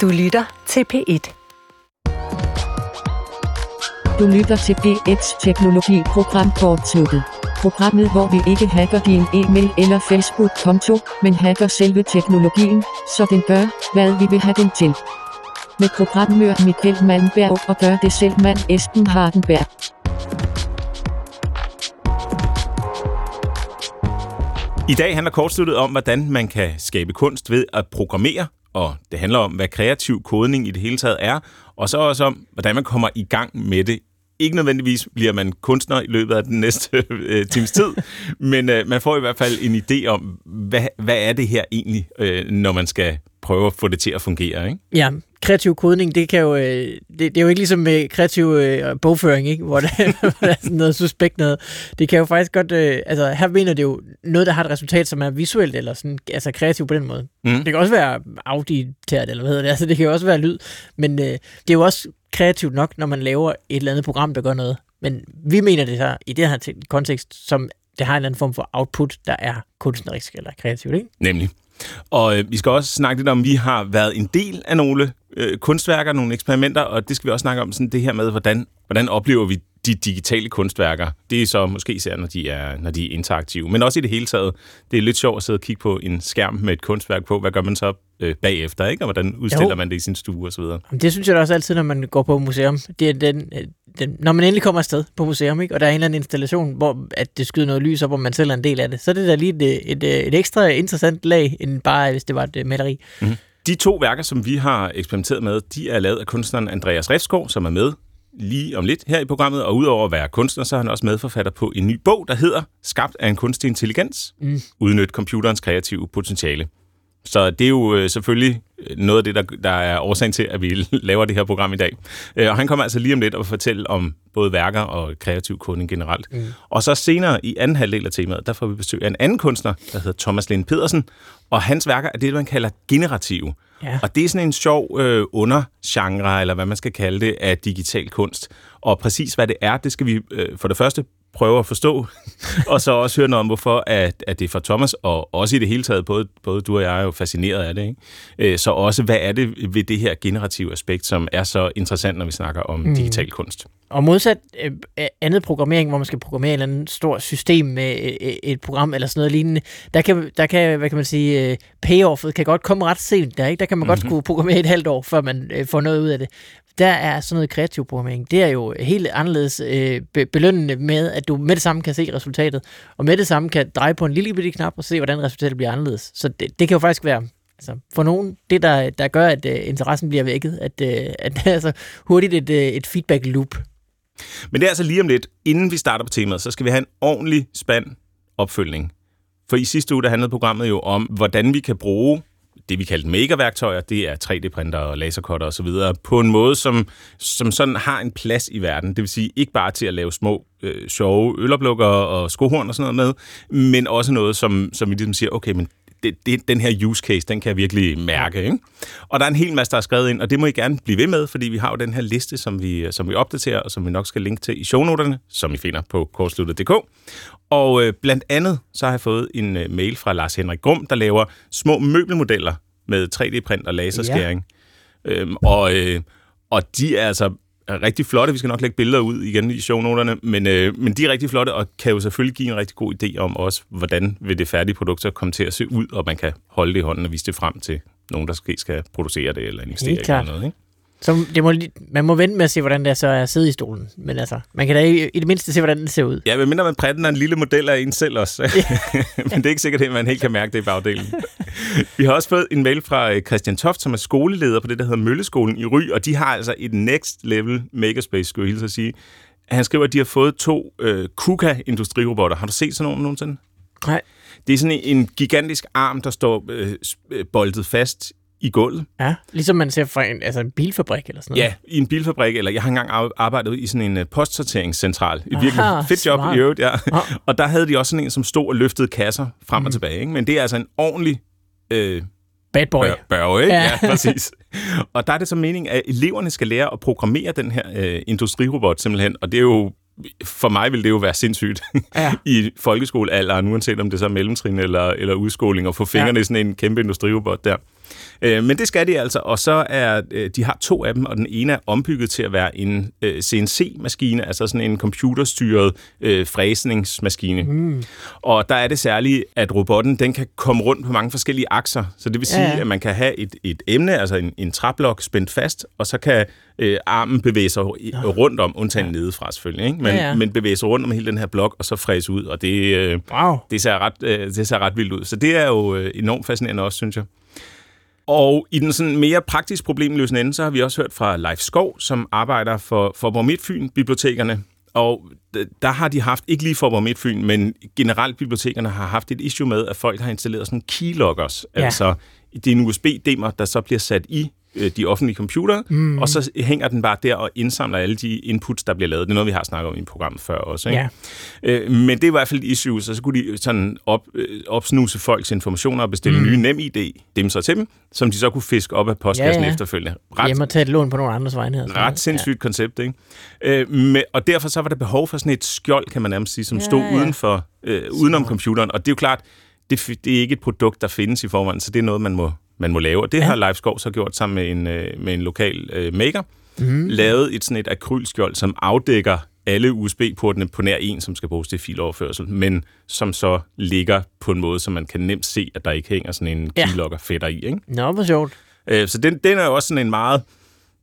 Du lytter til P1. Du lytter til P1's Teknologi-program Kortsluttet. Programmet, hvor vi ikke hacker din e-mail eller Facebook-konto, men hacker selve teknologien, så den gør, hvad vi vil have den til. Med programmør Michael Malmberg og gør det selv mand Esben Hardenberg. I dag handler kortsluttet om, hvordan man kan skabe kunst ved at programmere, og det handler om, hvad kreativ kodning i det hele taget er, og så også om, hvordan man kommer i gang med det. Ikke nødvendigvis bliver man kunstner i løbet af den næste øh, times tid, men øh, man får i hvert fald en idé om, hvad, hvad er det her egentlig, øh, når man skal prøve at få det til at fungere, ikke? Ja, kreativ kodning, det kan jo, øh, det, det er jo ikke ligesom med kreativ øh, bogføring, ikke? Hvor, det, hvor der er sådan noget suspekt noget. Det kan jo faktisk godt, øh, altså her mener det jo noget, der har et resultat, som er visuelt eller sådan, altså kreativ på den måde. Mm. Det kan også være auditeret, eller hvad hedder det, altså det kan jo også være lyd, men øh, det er jo også kreativt nok, når man laver et eller andet program, der gør noget. Men vi mener det her, i det her kontekst, som det har en eller anden form for output, der er kunstnerisk eller kreativt, ikke? Nemlig. Og øh, vi skal også snakke lidt om, at vi har været en del af nogle øh, kunstværker, nogle eksperimenter, og det skal vi også snakke om, sådan det her med, hvordan, hvordan oplever vi de digitale kunstværker. Det er så måske især, når de, er, når de er interaktive. Men også i det hele taget, det er lidt sjovt at sidde og kigge på en skærm med et kunstværk på. Hvad gør man så øh, bagefter, ikke? Og hvordan udstiller jo. man det i sin stue osv.? Det synes jeg da også altid, når man går på museum. Det er den, øh, den, når man endelig kommer afsted på museum, ikke? og der er en eller anden installation, hvor at det skyder noget lys op, og man selv er en del af det, så er det da lige et, et, et ekstra interessant lag, end bare hvis det var et maleri. Mm-hmm. De to værker, som vi har eksperimenteret med, de er lavet af kunstneren Andreas Refskov, som er med lige om lidt her i programmet, og udover at være kunstner, så er han også medforfatter på en ny bog, der hedder Skabt af en kunstig intelligens. Mm. Udnyt computerens kreative potentiale. Så det er jo øh, selvfølgelig noget af det, der, der er årsagen til, at vi laver det her program i dag. Øh, og han kommer altså lige om lidt og fortælle om både værker og kreativ kunde generelt. Mm. Og så senere i anden halvdel af temaet, der får vi besøg af en anden kunstner, der hedder Thomas Lind Pedersen, og hans værker er det, man kalder generative. Ja. Og det er sådan en sjov øh, undergenre, eller hvad man skal kalde det, af digital kunst. Og præcis hvad det er, det skal vi øh, for det første prøve at forstå, og så også høre noget om, hvorfor at, at det er for Thomas, og også i det hele taget, både, både du og jeg er jo fascineret af det, ikke? Øh, så også, hvad er det ved det her generative aspekt, som er så interessant, når vi snakker om mm. digital kunst? Og modsat øh, andet programmering, hvor man skal programmere et eller andet stort system med øh, et program eller sådan noget lignende, der kan, der kan hvad kan man sige, øh, payoffet kan godt komme ret sent der, ikke? Der kan man mm-hmm. godt mhm. skulle programmere et halvt år, før man øh, får noget ud af det. Der er sådan noget kreativ programmering. Det er jo helt anderledes øh, belønnende med, at du med det samme kan se resultatet, og med det samme kan dreje på en lille bitte knap og se, hvordan resultatet bliver anderledes. Så det, det kan jo faktisk være altså, for nogen, det der, der gør, at uh, interessen bliver vækket, at, uh, at det er altså hurtigt et, uh, et feedback loop. Men det er altså lige om lidt, inden vi starter på temaet, så skal vi have en ordentlig spand opfølgning. For i sidste uge, der handlede programmet jo om, hvordan vi kan bruge det, vi kalder mega-værktøjer, det er 3D-printer og lasercutter osv., på en måde, som, som sådan har en plads i verden. Det vil sige, ikke bare til at lave små, øh, sjove øloplukker og skohorn og sådan noget med, men også noget, som, som vi ligesom siger, okay, men det, det, den her use case, den kan jeg virkelig mærke. Ikke? Og der er en hel masse, der er skrevet ind, og det må I gerne blive ved med, fordi vi har jo den her liste, som vi, som vi opdaterer, og som vi nok skal linke til i shownoterne, som I finder på kortsluttet.dk. Og øh, blandt andet, så har jeg fået en øh, mail fra Lars Henrik Grum, der laver små møbelmodeller med 3D-print og laserskæring. Ja. Øhm, og, øh, og de er altså er rigtig flotte. Vi skal nok lægge billeder ud igen i shownoterne, men, øh, men de er rigtig flotte og kan jo selvfølgelig give en rigtig god idé om også, hvordan vil det færdige produkt så komme til at se ud, og man kan holde det i hånden og vise det frem til nogen, der skal producere det eller investere i noget. Ikke? Så det må, man må vente med at se, hvordan det så er at sidde i stolen. Men altså, man kan da i, i det mindste se, hvordan den ser ud. Ja, men mindre man printer en lille model af en selv også. men det er ikke sikkert, at man helt kan mærke det i bagdelen. Vi har også fået en mail fra øh, Christian Toft, som er skoleleder på det, der hedder Mølleskolen i Ry, og de har altså et next level makerspace, skulle jeg hilse at sige. Han skriver, at de har fået to øh, KUKA-industrirobotter. Har du set sådan nogen nogensinde? Nej. Det er sådan en gigantisk arm, der står øh, øh boldet fast i gulvet. Ja, ligesom man ser fra en, altså en bilfabrik eller sådan noget. Ja, i en bilfabrik, eller jeg har engang arbejdet i sådan en uh, postsorteringscentral. Et virkelig Aha, fedt job smart. i øvrigt, ja. Ah. Og der havde de også sådan en, som stod og løftede kasser frem mm. og tilbage. Ikke? Men det er altså en ordentlig... Øh, Bad boy. Bør, bør ikke? Ja. ja, præcis. og der er det så meningen, at eleverne skal lære at programmere den her øh, industrirobot simpelthen, og det er jo for mig vil det jo være sindssygt ja. i folkeskolealderen, uanset om det så er mellemtrin eller, eller udskoling, og få fingrene ja. i sådan en kæmpe industrirobot der. Øh, men det skal de altså, og så er øh, de har to af dem, og den ene er ombygget til at være en øh, CNC-maskine, altså sådan en computerstyret øh, fræsningsmaskine. Mm. Og der er det særlige, at robotten den kan komme rundt på mange forskellige akser. Så det vil sige, ja, ja. at man kan have et, et emne, altså en, en træblok spændt fast, og så kan øh, armen bevæge sig rundt om, undtagen ja. nedefra selvfølgelig, ikke? Men, ja, ja. men bevæge sig rundt om hele den her blok, og så fræse ud, og det, øh, wow. det, ser ret, øh, det ser ret vildt ud. Så det er jo øh, enormt fascinerende også, synes jeg. Og i den sådan mere praktisk problemløsende ende, så har vi også hørt fra Leif Skov, som arbejder for, for Midtfyn bibliotekerne. Og der har de haft, ikke lige for Midtfyn, men generelt bibliotekerne har haft et issue med, at folk har installeret sådan keyloggers. Ja. Altså, det er en USB-dimmer, der så bliver sat i de offentlige computere, mm. og så hænger den bare der og indsamler alle de inputs, der bliver lavet. Det er noget, vi har snakket om i programmet før også. Ikke? Ja. Øh, men det er i hvert fald et issue, så så kunne de sådan op, øh, opsnuse folks informationer og bestille mm. nye nem-ID, dem så til dem, som de så kunne fiske op af postkassen ja, ja. efterfølgende. Ret, Hjemme og tage et lån på nogle andres vegne. Altså. Ret sindssygt ja. koncept, ikke? Øh, med, og derfor så var der behov for sådan et skjold, kan man nærmest sige, som ja, stod ja. Uden for, øh, udenom computeren. Og det er jo klart, det, det er ikke et produkt, der findes i forvejen, så det er noget, man må man må lave. Og det ja. har Leif Skov så gjort sammen med en, øh, med en lokal øh, maker. Mm. Lavet et sådan et akrylskjold, som afdækker alle USB-portene på nær en, som skal bruges til filoverførsel, men som så ligger på en måde, så man kan nemt se, at der ikke hænger sådan en ja. keylogger fætter i. Ikke? Nå, hvor sjovt. Øh, så den, den er jo også sådan en meget...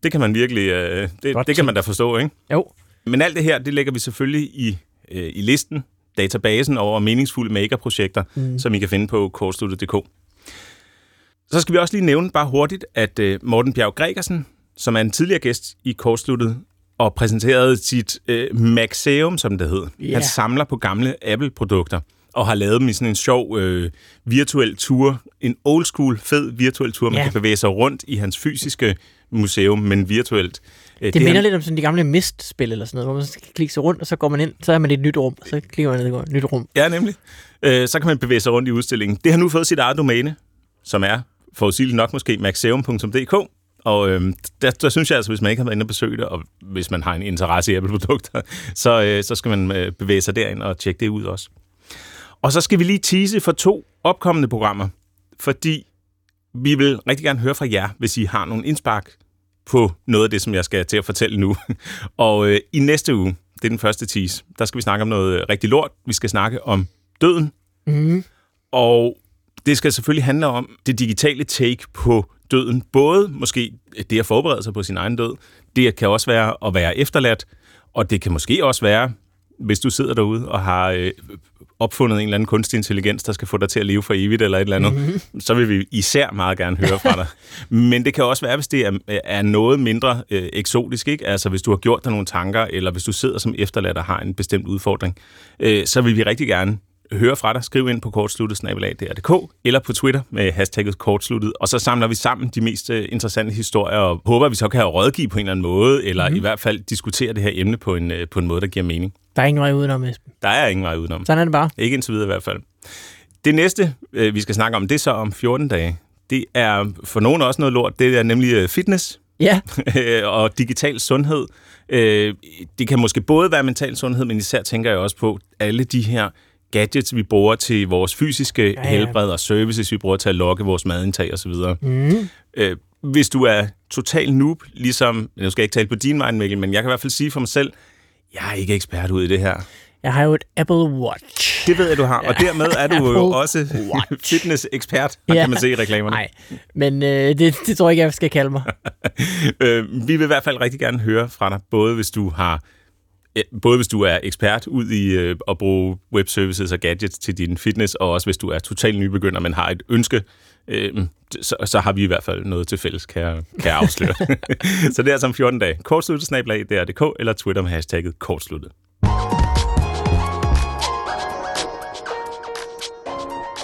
Det kan man virkelig... Øh, det, det kan man da forstå, ikke? Jo. Men alt det her, det lægger vi selvfølgelig i, øh, i listen, databasen over meningsfulde maker-projekter, mm. som I kan finde på kortsluttet.dk. Så skal vi også lige nævne bare hurtigt, at øh, Morten Bjerg Gregersen, som er en tidligere gæst i Kortsluttet, og præsenterede sit øh, Maxeum, som det hed. Yeah. Han samler på gamle Apple-produkter og har lavet dem i sådan en sjov øh, virtuel tur. En old school, fed virtuel tur. Man kan bevæge sig rundt i hans fysiske museum, men virtuelt. Øh, det, det minder han... lidt om sådan de gamle Mist-spil eller sådan noget, hvor man skal klikke sig rundt, og så går man ind, så er man i et nyt rum, og så klikker man ned i et nyt rum. Ja, nemlig. Øh, så kan man bevæge sig rundt i udstillingen. Det har nu fået sit eget domæne, som er forudsigeligt nok måske maxeum.dk, og øhm, der, der synes jeg altså, hvis man ikke har været inde og besøge det, og hvis man har en interesse i Apple-produkter, så, øh, så skal man øh, bevæge sig derind og tjekke det ud også. Og så skal vi lige tease for to opkommende programmer, fordi vi vil rigtig gerne høre fra jer, hvis I har nogle indspark på noget af det, som jeg skal til at fortælle nu. og øh, i næste uge, det er den første tease, der skal vi snakke om noget rigtig lort. Vi skal snakke om døden. Mm. Og det skal selvfølgelig handle om det digitale take på døden. Både måske det at forberede sig på sin egen død, det kan også være at være efterladt, og det kan måske også være, hvis du sidder derude og har øh, opfundet en eller anden kunstig intelligens, der skal få dig til at leve for evigt eller et eller andet, mm-hmm. så vil vi især meget gerne høre fra dig. Men det kan også være, hvis det er, er noget mindre øh, eksotisk, ikke? altså hvis du har gjort dig nogle tanker, eller hvis du sidder som efterladt og har en bestemt udfordring, øh, så vil vi rigtig gerne høre fra dig. Skriv ind på kortsluttet eller på Twitter med hashtagget kortsluttet, og så samler vi sammen de mest øh, interessante historier, og håber, at vi så kan rådgive på en eller anden måde, eller mm. i hvert fald diskutere det her emne på en, øh, på en måde, der giver mening. Der er ingen vej udenom, Esben. Der er ingen vej udenom. Sådan er det bare. Ikke indtil videre i hvert fald. Det næste, øh, vi skal snakke om, det er så om 14 dage. Det er for nogen også noget lort. Det er nemlig fitness. Ja. og digital sundhed. Det kan måske både være mental sundhed, men især tænker jeg også på alle de her gadgets, vi bruger til vores fysiske ja, ja. helbred, og services, vi bruger til at logge vores madindtag osv. Mm. Øh, hvis du er total noob, ligesom, nu skal jeg ikke tale på din vej, Mikkel, men jeg kan i hvert fald sige for mig selv, jeg er ikke ekspert ud i det her. Jeg har jo et Apple Watch. Det ved jeg, du har. Og dermed er du jo også fitness-ekspert, ja. kan man se i reklamerne. Nej, men øh, det, det tror jeg ikke, jeg skal kalde mig. øh, vi vil i hvert fald rigtig gerne høre fra dig, både hvis du har både hvis du er ekspert ud i øh, at bruge webservices og gadgets til din fitness, og også hvis du er totalt nybegynder, men har et ønske, øh, så, så har vi i hvert fald noget til fælles, kan jeg, kan jeg afsløre. så det er altså om 14 dage. Kortsluttet snablag, DRDK, eller Twitter med hashtagget kortsluttet.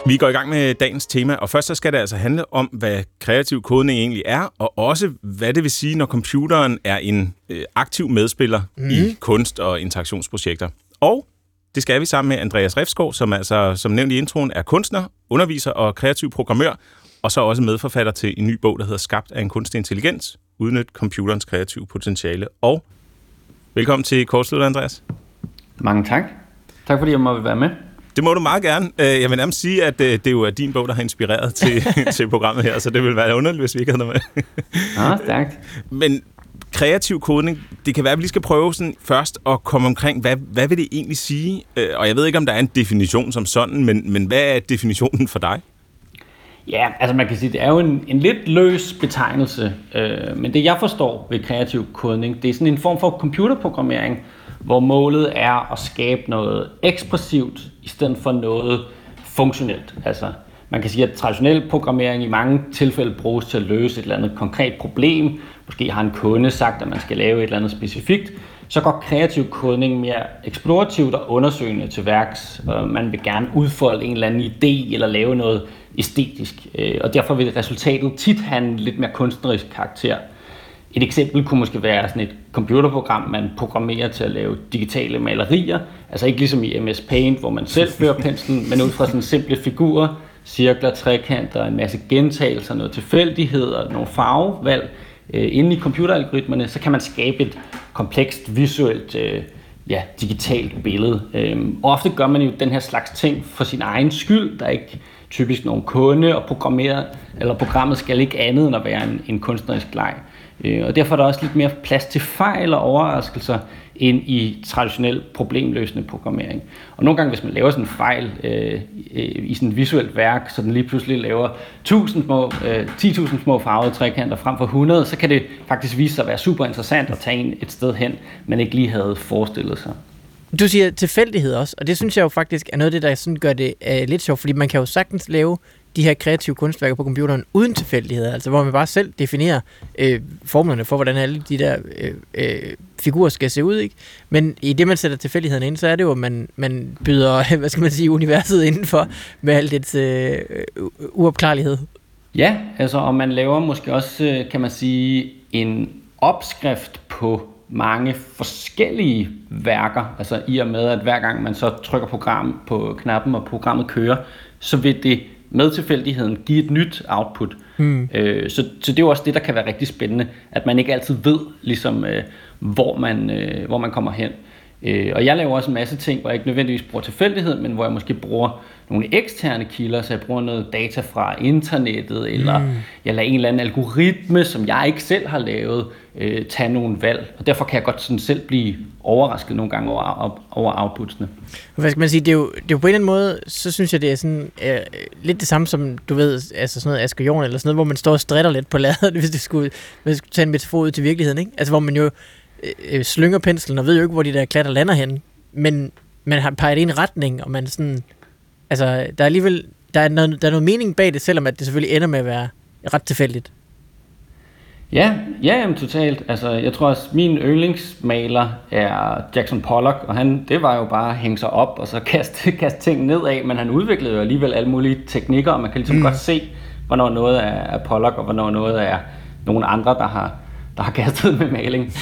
Vi går i gang med dagens tema, og først så skal det altså handle om, hvad kreativ kodning egentlig er, og også hvad det vil sige, når computeren er en øh, aktiv medspiller mm. i kunst- og interaktionsprojekter. Og det skal vi sammen med Andreas Refsgaard, som altså, som nævnt i introen, er kunstner, underviser og kreativ programmør, og så også medforfatter til en ny bog, der hedder Skabt af en kunstig intelligens, udnyt computerens kreative potentiale. Og velkommen til Kortslut, Andreas. Mange tak. Tak fordi jeg må være med. Det må du meget gerne. Øh, jeg vil nærmest sige, at øh, det jo er din bog, der har inspireret til, til programmet her, så det vil være underligt, hvis vi ikke havde noget med. Ja, stærkt. Men kreativ kodning, det kan være, at vi lige skal prøve sådan først at komme omkring, hvad, hvad vil det egentlig sige? Øh, og jeg ved ikke, om der er en definition som sådan, men, men hvad er definitionen for dig? Ja, altså man kan sige, det er jo en, en lidt løs betegnelse, øh, men det jeg forstår ved kreativ kodning, det er sådan en form for computerprogrammering, hvor målet er at skabe noget ekspressivt i stedet for noget funktionelt. Altså man kan sige, at traditionel programmering i mange tilfælde bruges til at løse et eller andet konkret problem. Måske har en kunde sagt, at man skal lave et eller andet specifikt. Så går kreativ kodning mere eksplorativt og undersøgende til værks. Øh, man vil gerne udfolde en eller anden idé eller lave noget æstetisk. Øh, og derfor vil resultatet tit have en lidt mere kunstnerisk karakter. Et eksempel kunne måske være sådan et computerprogram, man programmerer til at lave digitale malerier. Altså ikke ligesom i MS Paint, hvor man selv fører penslen, men ud fra sådan simple figurer, cirkler, trekanter, en masse gentagelser, noget tilfældigheder, nogle farvevalg. Øh, inde i computeralgoritmerne, så kan man skabe et komplekst visuelt øh, ja, digitalt billede. Øhm, og ofte gør man jo den her slags ting for sin egen skyld. Der er ikke typisk nogen kunde, og programmer, eller programmet skal ikke andet end at være en, en kunstnerisk leg. Øh, og derfor er der også lidt mere plads til fejl og overraskelser end i traditionel problemløsende programmering. Og nogle gange, hvis man laver sådan en fejl øh, øh i sådan et visuelt værk, så den lige pludselig laver 1000 små, øh, 10.000 små farvede trekanter frem for 100, så kan det faktisk vise sig at være super interessant at tage en et sted hen, man ikke lige havde forestillet sig. Du siger tilfældighed også, og det synes jeg jo faktisk er noget af det, der sådan gør det øh, lidt sjovt, fordi man kan jo sagtens lave de her kreative kunstværker på computeren uden tilfældigheder, altså hvor man bare selv definerer øh, formlerne for, hvordan alle de der øh, øh, figurer skal se ud, ikke? Men i det, man sætter tilfældigheden ind, så er det jo, at man, man byder, hvad skal man sige, universet indenfor med alt dets øh, øh uopklarlighed. Ja, altså, og man laver måske også, øh, kan man sige, en opskrift på mange forskellige værker, altså i og med, at hver gang man så trykker program på knappen, og programmet kører, så vil det med tilfældigheden give et nyt output. Mm. Øh, så, så det er jo også det, der kan være rigtig spændende, at man ikke altid ved, ligesom, øh, hvor, man, øh, hvor man kommer hen. Øh, og jeg laver også en masse ting, hvor jeg ikke nødvendigvis bruger tilfældighed, men hvor jeg måske bruger nogle eksterne kilder, så jeg bruger noget data fra internettet, eller mm. jeg lader en eller anden algoritme, som jeg ikke selv har lavet, øh, tage nogle valg. Og derfor kan jeg godt sådan selv blive overrasket nogle gange over, over outputsene. Hvad skal man sige, det er, jo, det er jo på en eller anden måde, så synes jeg, det er sådan, øh, lidt det samme som, du ved, altså sådan noget Asger Jorn, eller sådan noget, hvor man står og stritter lidt på ladet, hvis det skulle, hvis det skulle tage en metafor ud til virkeligheden, ikke? Altså hvor man jo øh, øh, slynger penslen og ved jo ikke, hvor de der klatter lander hen, men man har peget i en retning, og man sådan, altså der er alligevel, der er, noget, der er noget mening bag det, selvom at det selvfølgelig ender med at være ret tilfældigt. Ja, ja, jamen, totalt. Altså, jeg tror også, min yndlingsmaler er Jackson Pollock, og han, det var jo bare at hænge sig op og så kaste, kaste ting nedad, men han udviklede jo alligevel alle mulige teknikker, og man kan ligesom mm. godt se, hvornår noget er, er Pollock, og hvornår noget er nogle andre, der har, der har kastet med maling.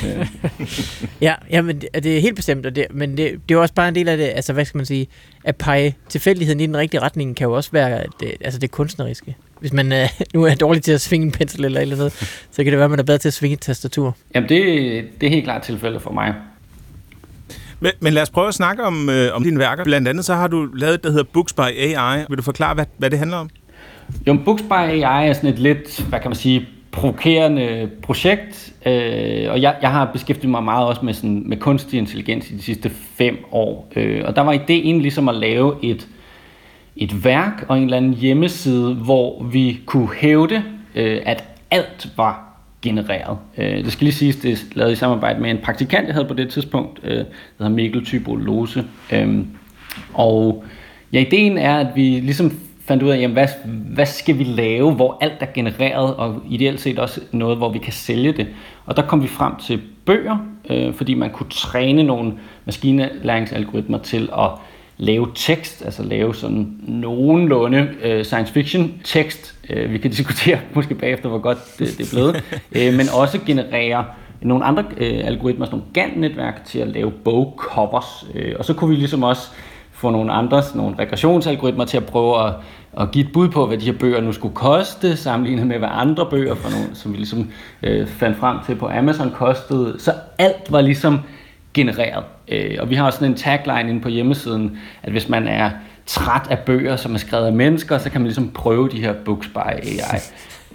ja, ja, men det, det er helt bestemt, og det, men det, det er jo også bare en del af det, altså hvad skal man sige, at pege tilfældigheden i den rigtige retning kan jo også være det, altså det kunstneriske. Hvis man uh, nu er dårlig til at svinge en pensel eller eller noget, så kan det være, at man er bedre til at svinge et tastatur. Jamen det, det er helt klart tilfælde for mig. Men, men lad os prøve at snakke om, øh, om dine værker. Blandt andet så har du lavet der hedder Books by AI. Vil du forklare, hvad, hvad det handler om? Jo, Books by AI er sådan et lidt, hvad kan man sige, provokerende projekt, øh, og jeg, jeg har beskæftiget mig meget også med, sådan, med kunstig intelligens i de sidste fem år. Øh, og der var ideen ligesom at lave et, et værk og en eller anden hjemmeside, hvor vi kunne hævde, øh, at alt var genereret. Øh, det skal lige siges, det er lavet i samarbejde med en praktikant, jeg havde på det tidspunkt, øh, der hedder Mikkel Tybo Lose. Øh, og ja, ideen er, at vi ligesom fandt ud af, jamen, hvad, hvad skal vi lave, hvor alt er genereret, og ideelt set også noget, hvor vi kan sælge det. Og der kom vi frem til bøger, øh, fordi man kunne træne nogle maskinelæringsalgoritmer til at lave tekst, altså lave sådan nogenlunde øh, science fiction tekst. Øh, vi kan diskutere måske bagefter, hvor godt det, det er blevet, øh, men også generere nogle andre øh, algoritmer, sådan nogle GAN-netværk til at lave bogcovers. Øh, og så kunne vi ligesom også få nogle andre, nogle regressionsalgoritmer til at prøve at, at give et bud på, hvad de her bøger nu skulle koste, sammenlignet med, hvad andre bøger, for nogle, som vi ligesom øh, fandt frem til på Amazon, kostede. Så alt var ligesom genereret. Øh, og vi har også sådan en tagline inde på hjemmesiden, at hvis man er træt af bøger, som er skrevet af mennesker, så kan man ligesom prøve de her books by AI.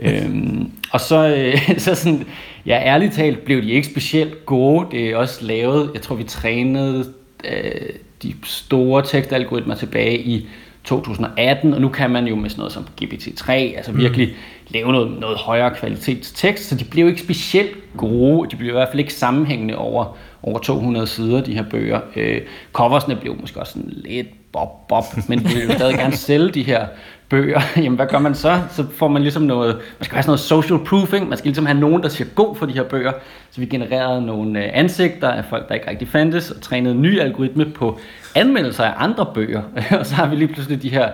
øhm, og så, øh, så sådan, ja, ærligt talt blev de ikke specielt gode. Det er også lavet, jeg tror vi trænede øh, de store tekstalgoritmer tilbage i 2018, og nu kan man jo med sådan noget som GPT-3, altså virkelig mm. lave noget, noget højere kvalitets tekst, så de bliver jo ikke specielt gode, de bliver i hvert fald ikke sammenhængende over, over 200 sider, de her bøger. Øh, coversne blev måske også sådan lidt bob, bob, men de vil jo stadig gerne sælge de her bøger, jamen hvad gør man så? Så får man ligesom noget, man skal have sådan noget social proofing, man skal ligesom have nogen, der siger god for de her bøger. Så vi genererede nogle øh, ansigter af folk, der ikke rigtig fandtes, og trænede en ny algoritme på anmeldelser af andre bøger. og så har vi lige pludselig de her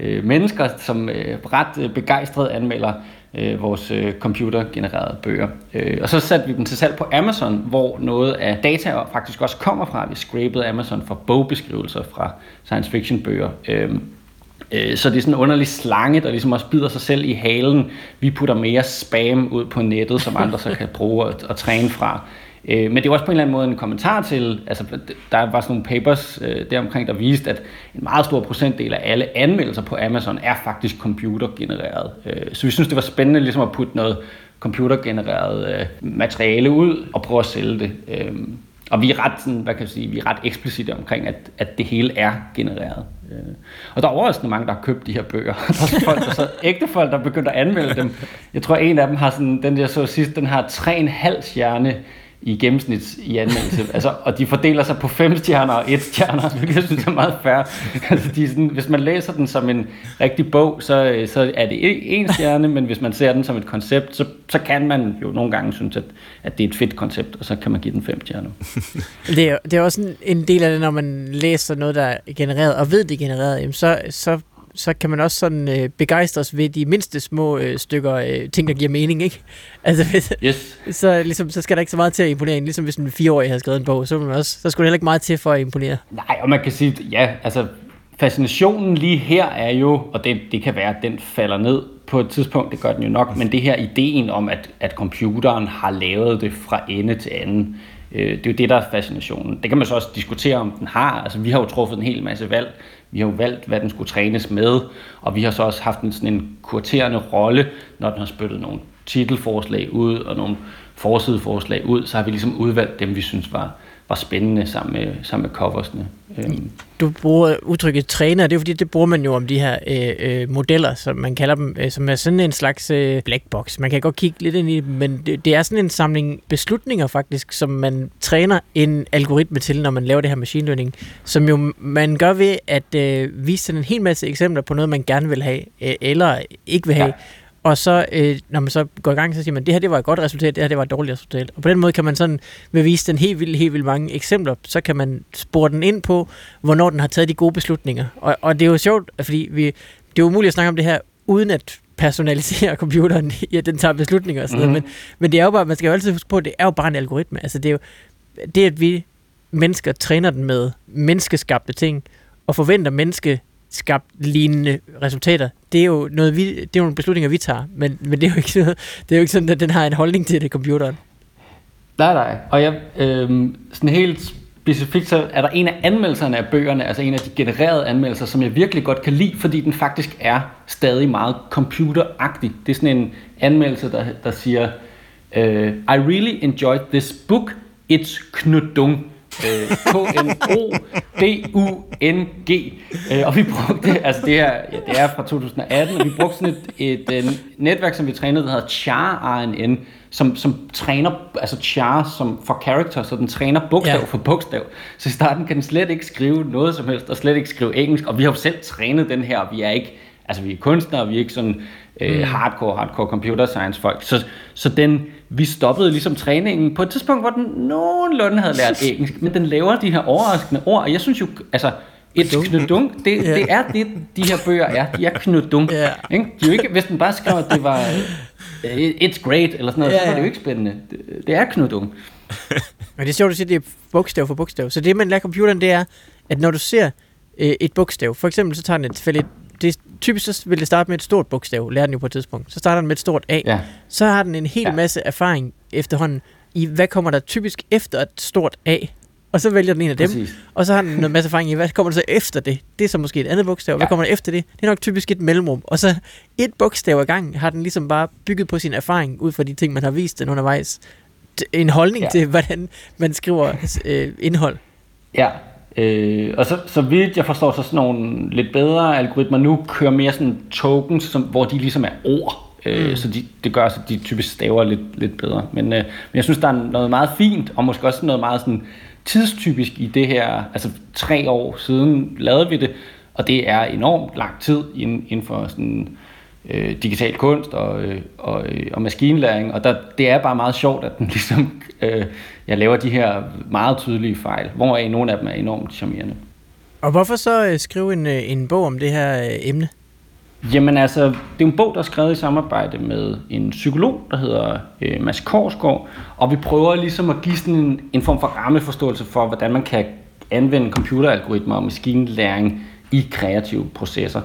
øh, mennesker, som øh, ret øh, begejstret anmelder øh, vores øh, computergenererede bøger. Øh, og så satte vi dem til salg på Amazon, hvor noget af data faktisk også kommer fra. Vi scrapede Amazon for bogbeskrivelser fra science fiction bøger. Øh, Øh, så det er sådan en underlig slange, der ligesom også bider sig selv i halen. Vi putter mere spam ud på nettet, som andre så kan bruge og, og træne fra. Øh, men det var også på en eller anden måde en kommentar til, altså der var sådan nogle papers øh, deromkring, der viste, at en meget stor procentdel af alle anmeldelser på Amazon er faktisk computergenereret. Øh, så vi synes, det var spændende ligesom at putte noget computergenereret øh, materiale ud og prøve at sælge det. Øh, og vi er ret, sådan, hvad kan jeg sige, vi er ret eksplicite omkring, at, at det hele er genereret. Øh, og der er overraskende mange, der har købt de her bøger. Der er folk, der så, ægte folk, der er begyndt at anmelde dem. Jeg tror, en af dem har sådan, den der så sidst, den har 3,5 stjerne i gennemsnit i anmeldelse. Altså, og de fordeler sig på fem stjerner og et stjerner, hvilket jeg synes er meget fair. Altså, de er sådan, hvis man læser den som en rigtig bog, så, så er det en stjerne, men hvis man ser den som et koncept, så, så kan man jo nogle gange synes, at, at det er et fedt koncept, og så kan man give den fem stjerner. Det er, det er også en, en del af det, når man læser noget, der er genereret, og ved det er genereret, så, så så kan man også sådan øh, begejstres ved de mindste små øh, stykker øh, ting, der giver mening, ikke? Altså, hvis, yes. så, ligesom, så skal der ikke så meget til at imponere en. Ligesom hvis en fireårig har skrevet en bog, så, man også, så skulle der heller ikke meget til for at imponere. Nej, og man kan sige, ja, altså fascinationen lige her er jo, og det, det kan være, at den falder ned på et tidspunkt, det gør den jo nok, men det her ideen om, at, at computeren har lavet det fra ende til anden, øh, det er jo det, der er fascinationen. Det kan man så også diskutere, om den har. Altså, vi har jo truffet en hel masse valg vi har jo valgt, hvad den skulle trænes med, og vi har så også haft en, sådan en kuraterende rolle, når den har spyttet nogle titelforslag ud og nogle forsideforslag ud, så har vi ligesom udvalgt dem, vi synes var, var spændende sammen med, sammen med coversne. Øhm. Du bruger udtrykket træner, det er fordi, det bruger man jo om de her øh, øh, modeller, som man kalder dem, øh, som er sådan en slags øh, black box. Man kan godt kigge lidt ind i det, men det, det er sådan en samling beslutninger faktisk, som man træner en algoritme til, når man laver det her machine learning, som jo man gør ved at øh, vise en hel masse eksempler på noget, man gerne vil have, øh, eller ikke vil have, ja og så, øh, når man så går i gang, så siger man, det her det var et godt resultat, det her det var et dårligt resultat. Og på den måde kan man sådan, ved vise den helt vildt, helt vildt mange eksempler, så kan man spore den ind på, hvornår den har taget de gode beslutninger. Og, og det er jo sjovt, fordi vi, det er umuligt at snakke om det her, uden at personalisere computeren, ja, den tager beslutninger og sådan mm-hmm. noget. Mhm. Men, men det er jo bare, man skal jo altid huske på, at det er jo bare en algoritme. Altså det er jo, det at vi mennesker træner den med menneskeskabte ting, og forventer menneske skabt lignende resultater. Det er jo noget vi, det er jo nogle beslutninger, vi tager, men, men det er jo ikke sådan, det er jo ikke sådan, at den har en holdning til det, computeren. Nej, nej. Og jeg, øh, sådan helt specifikt, så er der en af anmeldelserne af bøgerne, altså en af de genererede anmeldelser, som jeg virkelig godt kan lide, fordi den faktisk er stadig meget computeragtig. Det er sådan en anmeldelse, der, der siger, uh, I really enjoyed this book, it's knudung. Øh, K-N-O-D-U-N-G. Øh, og vi brugte, altså det her, ja, det er fra 2018, og vi brugte sådan et, et, et netværk, som vi trænede, der hedder Char-RNN, som, som træner, altså char som for character, så den træner bogstav ja. for bogstav. Så i starten kan den slet ikke skrive noget som helst, og slet ikke skrive engelsk, og vi har jo selv trænet den her, og vi er ikke, altså vi er kunstnere, vi er ikke sådan øh, mm. hardcore, hardcore computer science folk. Så, så den, vi stoppede ligesom træningen på et tidspunkt, hvor den nogenlunde havde lært engelsk, men den laver de her overraskende ord, og jeg synes jo, altså, et knudung, det, yeah. det er det, de her bøger er. De er knudung. Yeah. Ikke? De er jo ikke, hvis den bare skrev, at det var uh, it's great, eller sådan noget, yeah. så var det jo ikke spændende. Det, det er knudung. Men det er sjovt, at sige, det er bogstav for bogstav. Så det, man lærer computeren, det er, at når du ser øh, et bogstav, for eksempel så tager den et tilfældigt det, typisk så vil det starte med et stort bogstav, lærer den jo på et tidspunkt. Så starter den med et stort A. Ja. Så har den en hel ja. masse erfaring efterhånden i, hvad kommer der typisk efter et stort A. og så vælger den en af dem, Præcis. og så har den en masse erfaring i, hvad kommer der så efter det? Det er så måske et andet bogstav. Hvad Ja. kommer der efter det? Det er nok typisk et mellemrum. Og så et bogstav ad gangen har den ligesom bare bygget på sin erfaring, ud fra de ting, man har vist den undervejs. En holdning. Ja. til, hvordan man skriver øh, indhold. Ja, øh, og så, så vidt jeg forstår, så sådan nogle lidt bedre algoritmer nu kører mere sådan tokens, som, hvor de ligesom er ord. Øh, Mm. Så de, det gør, så de typisk staver lidt, lidt bedre. Men, øh, men jeg synes, der er noget meget fint, og måske også noget meget sådan tidstypisk i det her. Altså tre år siden lavede vi det, og det er enormt lang tid inden, inden for sådan, øh, digital kunst og, øh, og, øh, og maskinlæring, og der, det er bare meget sjovt, at den ligesom, øh, jeg laver de her meget tydelige fejl, hvoraf nogle af dem er enormt charmerende. Og hvorfor så øh, skrive en, øh, en bog om det her øh, emne? Jamen altså, det er en bog, der er skrevet i samarbejde med en psykolog, der hedder øh, Mads Korsgaard, og vi prøver ligesom at give sådan en, en form for rammeforståelse for, hvordan man kan anvende computeralgoritmer og maskinlæring i kreative processer.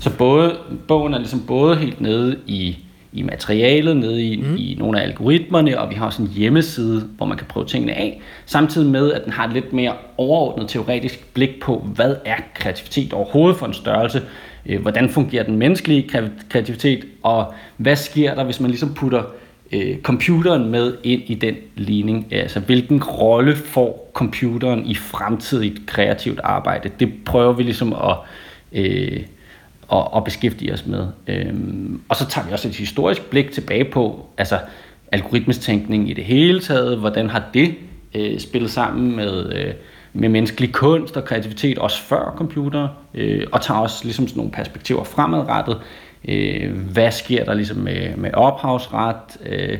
Så både, bogen er ligesom både helt nede i, i materialet, nede i, mm. i nogle af algoritmerne, og vi har også en hjemmeside, hvor man kan prøve tingene af, samtidig med, at den har et lidt mere overordnet teoretisk blik på, hvad er kreativitet overhovedet for en størrelse, øh, hvordan fungerer den menneskelige kre- kreativitet, og hvad sker der, hvis man ligesom putter øh, computeren med ind i den ligning. Altså, hvilken rolle får computeren i fremtidigt kreativt arbejde? Det prøver vi ligesom at, øh, at, at beskæftige os med. Øhm, og så tager vi også et historisk blik tilbage på, altså algoritmisk tænkning i det hele taget, hvordan har det øh, spillet sammen med, øh, med menneskelig kunst og kreativitet, også før computer, øh, og tager også ligesom sådan nogle perspektiver fremadrettet. Øh, hvad sker der ligesom med, med ophavsret? Øh,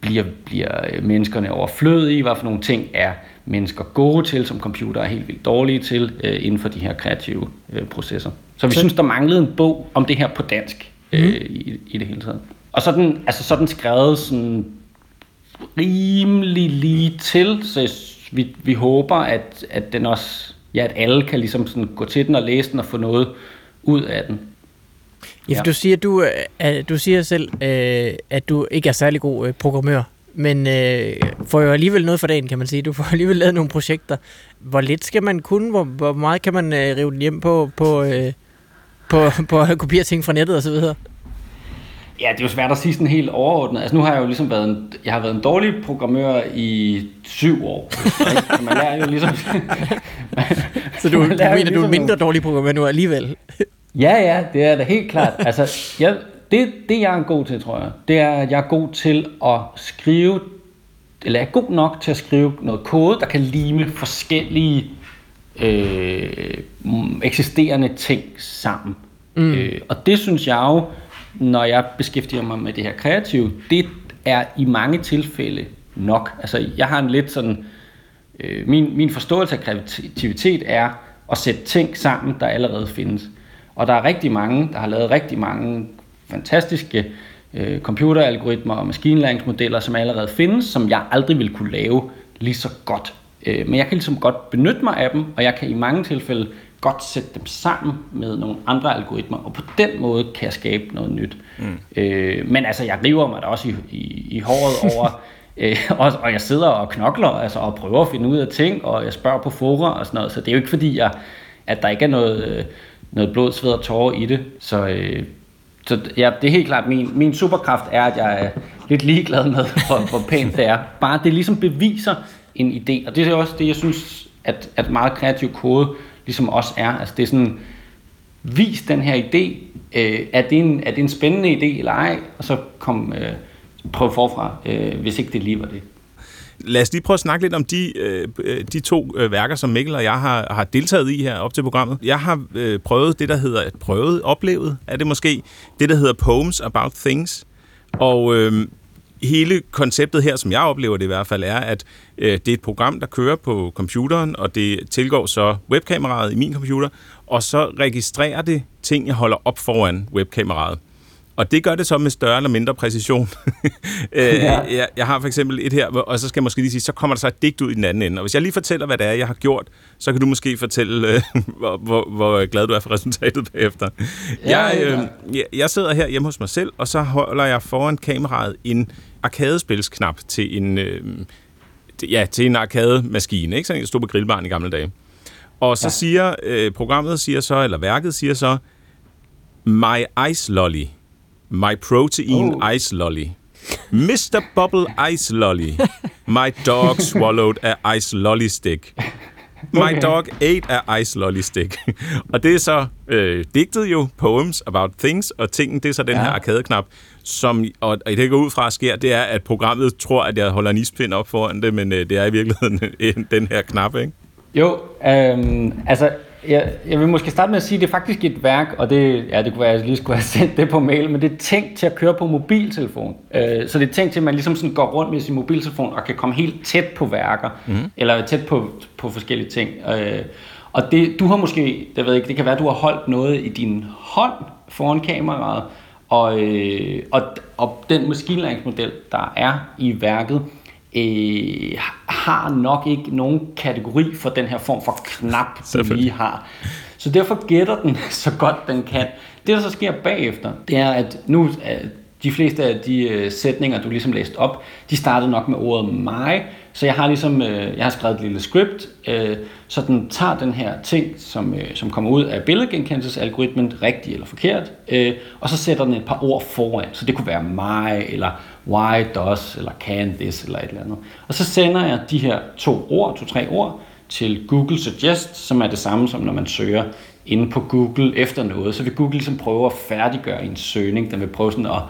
bliver, bliver menneskerne overflødige? Hvad for nogle ting er mennesker gode til, som computer er helt vildt dårlige til øh, inden for de her kreative øh, processer? Så vi Så- synes, der manglede en bog om det her på dansk øh, i, i det hele taget. Og så er den, altså, så den skrevet sådan rimelig lige til, så vi, vi håber, at, at den også, ja, at alle kan ligesom sådan gå til den og læse den og få noget ud af den. Ja, for Ja. du siger, du, øh, du siger selv, øh, at du ikke er særlig god øh, programmør, men øh, får jo alligevel noget for dagen, kan man sige. Du får alligevel lavet nogle projekter. Hvor lidt skal man kunne? Hvor, hvor meget kan man øh, rive den hjem på, på, øh, på, på at kopiere ting fra nettet osv.? Ja, det er jo svært at sige sådan helt overordnet. Altså nu har jeg jo ligesom været en, jeg har været en dårlig programmør i syv år. ikke? Så man lærer jo ligesom... Så du, du mener, du er ligesom mindre dårlig programmør nu alligevel? Ja, ja, det er da helt klart. Altså, jeg, det, det jeg er god til, tror jeg, det er, at jeg er god til at skrive, eller jeg er god nok til at skrive noget kode, der kan lime forskellige øh, mm, eksisterende ting sammen. Mm. Øh, og det synes jeg jo, når jeg beskæftiger mig med det her kreative, det er i mange tilfælde nok. Altså, jeg har en lidt sådan, øh, min, min forståelse af kreativitet er at sætte ting sammen, der allerede findes. Og der er rigtig mange, der har lavet rigtig mange fantastiske øh, computeralgoritmer og maskinlæringsmodeller, som allerede findes, som jeg aldrig vil kunne lave lige så godt. Øh, men jeg kan ligesom godt benytte mig af dem, og jeg kan i mange tilfælde godt sætte dem sammen med nogle andre algoritmer, og på den måde kan jeg skabe noget nyt. Mm. Øh, men altså, jeg river mig da også i, i, i håret over, øh, og, og jeg sidder og knokler altså, og prøver at finde ud af ting, og jeg spørger på fora og sådan noget, så det er jo ikke fordi, jeg, at der ikke er noget, øh, noget blod, sved og tårer i det. Så, øh, så ja, det er helt klart, min, min superkraft er, at jeg er lidt ligeglad med, hvor, hvor pænt det er. Bare det ligesom beviser en idé, og det er også det, jeg synes, at, at meget kreativ kode ligesom også er. Altså det er sådan, vis den her idé, øh, er, det en, er det en spændende idé eller ej, og så kom, øh, prøv forfra, øh, hvis ikke det lige var det. Lad os lige prøve at snakke lidt om de, øh, øh, de to øh, værker, som Mikkel og jeg har, har deltaget i her op til programmet. Jeg har øh, prøvet det, der hedder, prøvet, oplevet, er det måske, det, der hedder Poems About Things. Og øh, hele konceptet her, som jeg oplever det i hvert fald, er, at øh, det er et program, der kører på computeren, og det tilgår så webkameraet i min computer, og så registrerer det ting, jeg holder op foran webkameraet. Og det gør det så med større eller mindre præcision. Øh, Ja. jeg, jeg har for eksempel et her, og så skal jeg måske lige sige, så kommer der så et digt ud i den anden ende. Og hvis jeg lige fortæller, hvad det er, jeg har gjort, så kan du måske fortælle, øh, hvor, hvor, hvor glad du er for resultatet bagefter. Ja, jeg, øh, jeg, jeg sidder her hjemme hos mig selv, og så holder jeg foran kameraet en arkadespilsknap til en, øh, ja, til en arcade-maskine, ikke? Sådan en, der stod på grillbaren i gamle dage. Og så ja. siger øh, programmet, siger så, eller værket siger så, My Ice Lolly. My Protein oh. Ice Lolly. Mr. Bubble Ice Lolly. My dog swallowed a ice lolly stick. My okay. dog ate a ice lolly stick. og det er så øh, digtet jo, Poems About Things, og tingen, det er så den ja. her arkadeknap, som, og det går ud fra sker, det er, at programmet tror, at jeg holder en ispind op foran det, men øh, det er i virkeligheden den her knap, ikke? Jo, øhm, altså jeg, jeg vil måske starte med at sige, at det er faktisk et værk, og det, ja, det kunne være, at jeg lige skulle have sendt det på mail, men det er tænkt til at køre på mobiltelefon. Øh, så det er tænkt til, at man ligesom sådan går rundt med sin mobiltelefon og kan komme helt tæt på værker, mm. eller tæt på, på forskellige ting. Øh, og det, du har måske, det ved ikke, det kan være, at du har holdt noget i din hånd foran kameraet, og, øh, og, og den maskinlæringsmodel, der er i værket, øh, har nok ikke nogen kategori for den her form for knap, den lige har. Så derfor gætter den så godt den kan. Det, der så sker bagefter, det er, at nu de fleste af de øh, sætninger, du ligesom læste op, de startede nok med ordet mig, så jeg har ligesom, øh, jeg har skrevet et lille script, øh, så den tager den her ting, som, øh, som kommer ud af billedgenkendelsesalgoritmen, rigtigt eller forkert, øh, og så sætter den et par ord foran. Så det kunne være mig, eller why does, eller can this, eller et eller andet. Og så sender jeg de her to ord, to-tre ord, til Google Suggest, som er det samme som når man søger inde på Google efter noget. Så vil Google ligesom prøve at færdiggøre en søgning. Den vil prøve sådan at,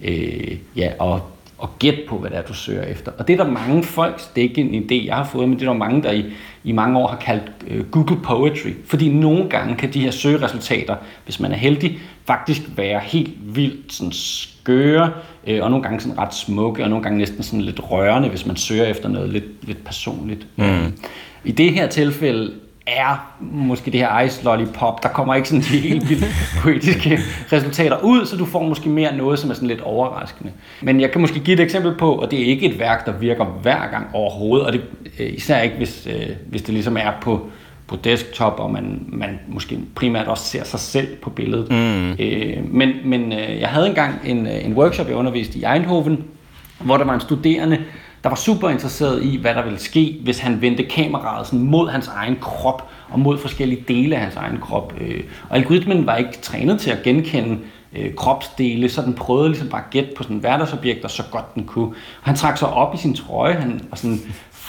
øh, ja, at og gætte på, hvad det er, du søger efter. Og det er der mange folk, det er ikke en idé, jeg har fået, men det er der mange, der i, i mange år har kaldt øh, Google Poetry. Fordi nogle gange kan de her søgeresultater, hvis man er heldig, faktisk være helt vildt sådan skøre, øh, og nogle gange sådan ret smukke, og nogle gange næsten sådan lidt rørende, hvis man søger efter noget lidt, lidt personligt. Mm. I det her tilfælde er måske det her Ice Lollipop. Der kommer ikke sådan de helt vildt poetiske resultater ud, så du får måske mere noget, som er sådan lidt overraskende. Men jeg kan måske give et eksempel på, og det er ikke et værk, der virker hver gang overhovedet, og det øh, især ikke, hvis, øh, hvis det ligesom er på, på desktop, og man, man måske primært også ser sig selv på billedet. Mm. Øh, men men øh, jeg havde engang en, en workshop, jeg underviste i Eindhoven, hvor der var en studerende, der var super interesseret i, hvad der ville ske, hvis han vendte kameraet sådan mod hans egen krop og mod forskellige dele af hans egen krop. Øh, og algoritmen var ikke trænet til at genkende øh, kropsdele, så den prøvede ligesom bare at gætte på sådan hverdagsobjekter så godt den kunne. Han trak sig op i sin trøje, han var sådan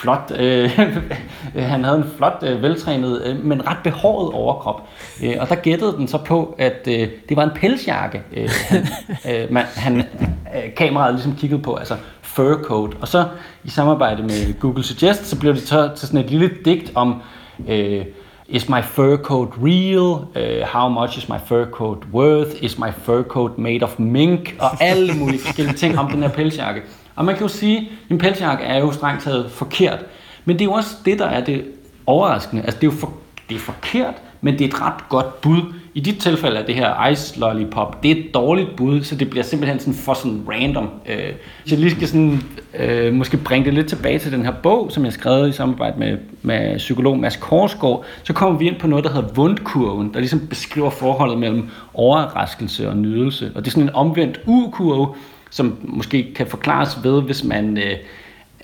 flot, øh, han havde en flot, øh, veltrænet, øh, men ret behåret overkrop. Øh, og der gættede den så på, at øh, det var en pelsjakke, øh, han, øh, man, han, øh, kameraet ligesom kiggede på. Altså fur coat. Og så i samarbejde med Google Suggest, så blev det så til sådan et lille digt om, uh, is my fur coat real? Uh, how much is my fur coat worth? Is my fur coat made of mink? Og alle mulige forskellige ting om den her pelsjakke. Og man kan jo sige, at en pelsjakke er jo strengt taget forkert. Men det er jo også det, der er det overraskende. Altså det er jo for, det er forkert, men det er et ret godt bud. I dit tilfælde er det her Ice Lollipop, det er et dårligt bud, så det bliver simpelthen sådan for sådan random. Øh, så jeg lige skal sådan, øh, måske bringe det lidt tilbage til den her bog, som jeg skrev i samarbejde med, med psykolog Mads Korsgaard, så kommer vi ind på noget, der hedder vundkurven, der ligesom beskriver forholdet mellem overraskelse og nydelse. Og det er sådan en omvendt U-kurve, som måske kan forklares ved, hvis man... Øh,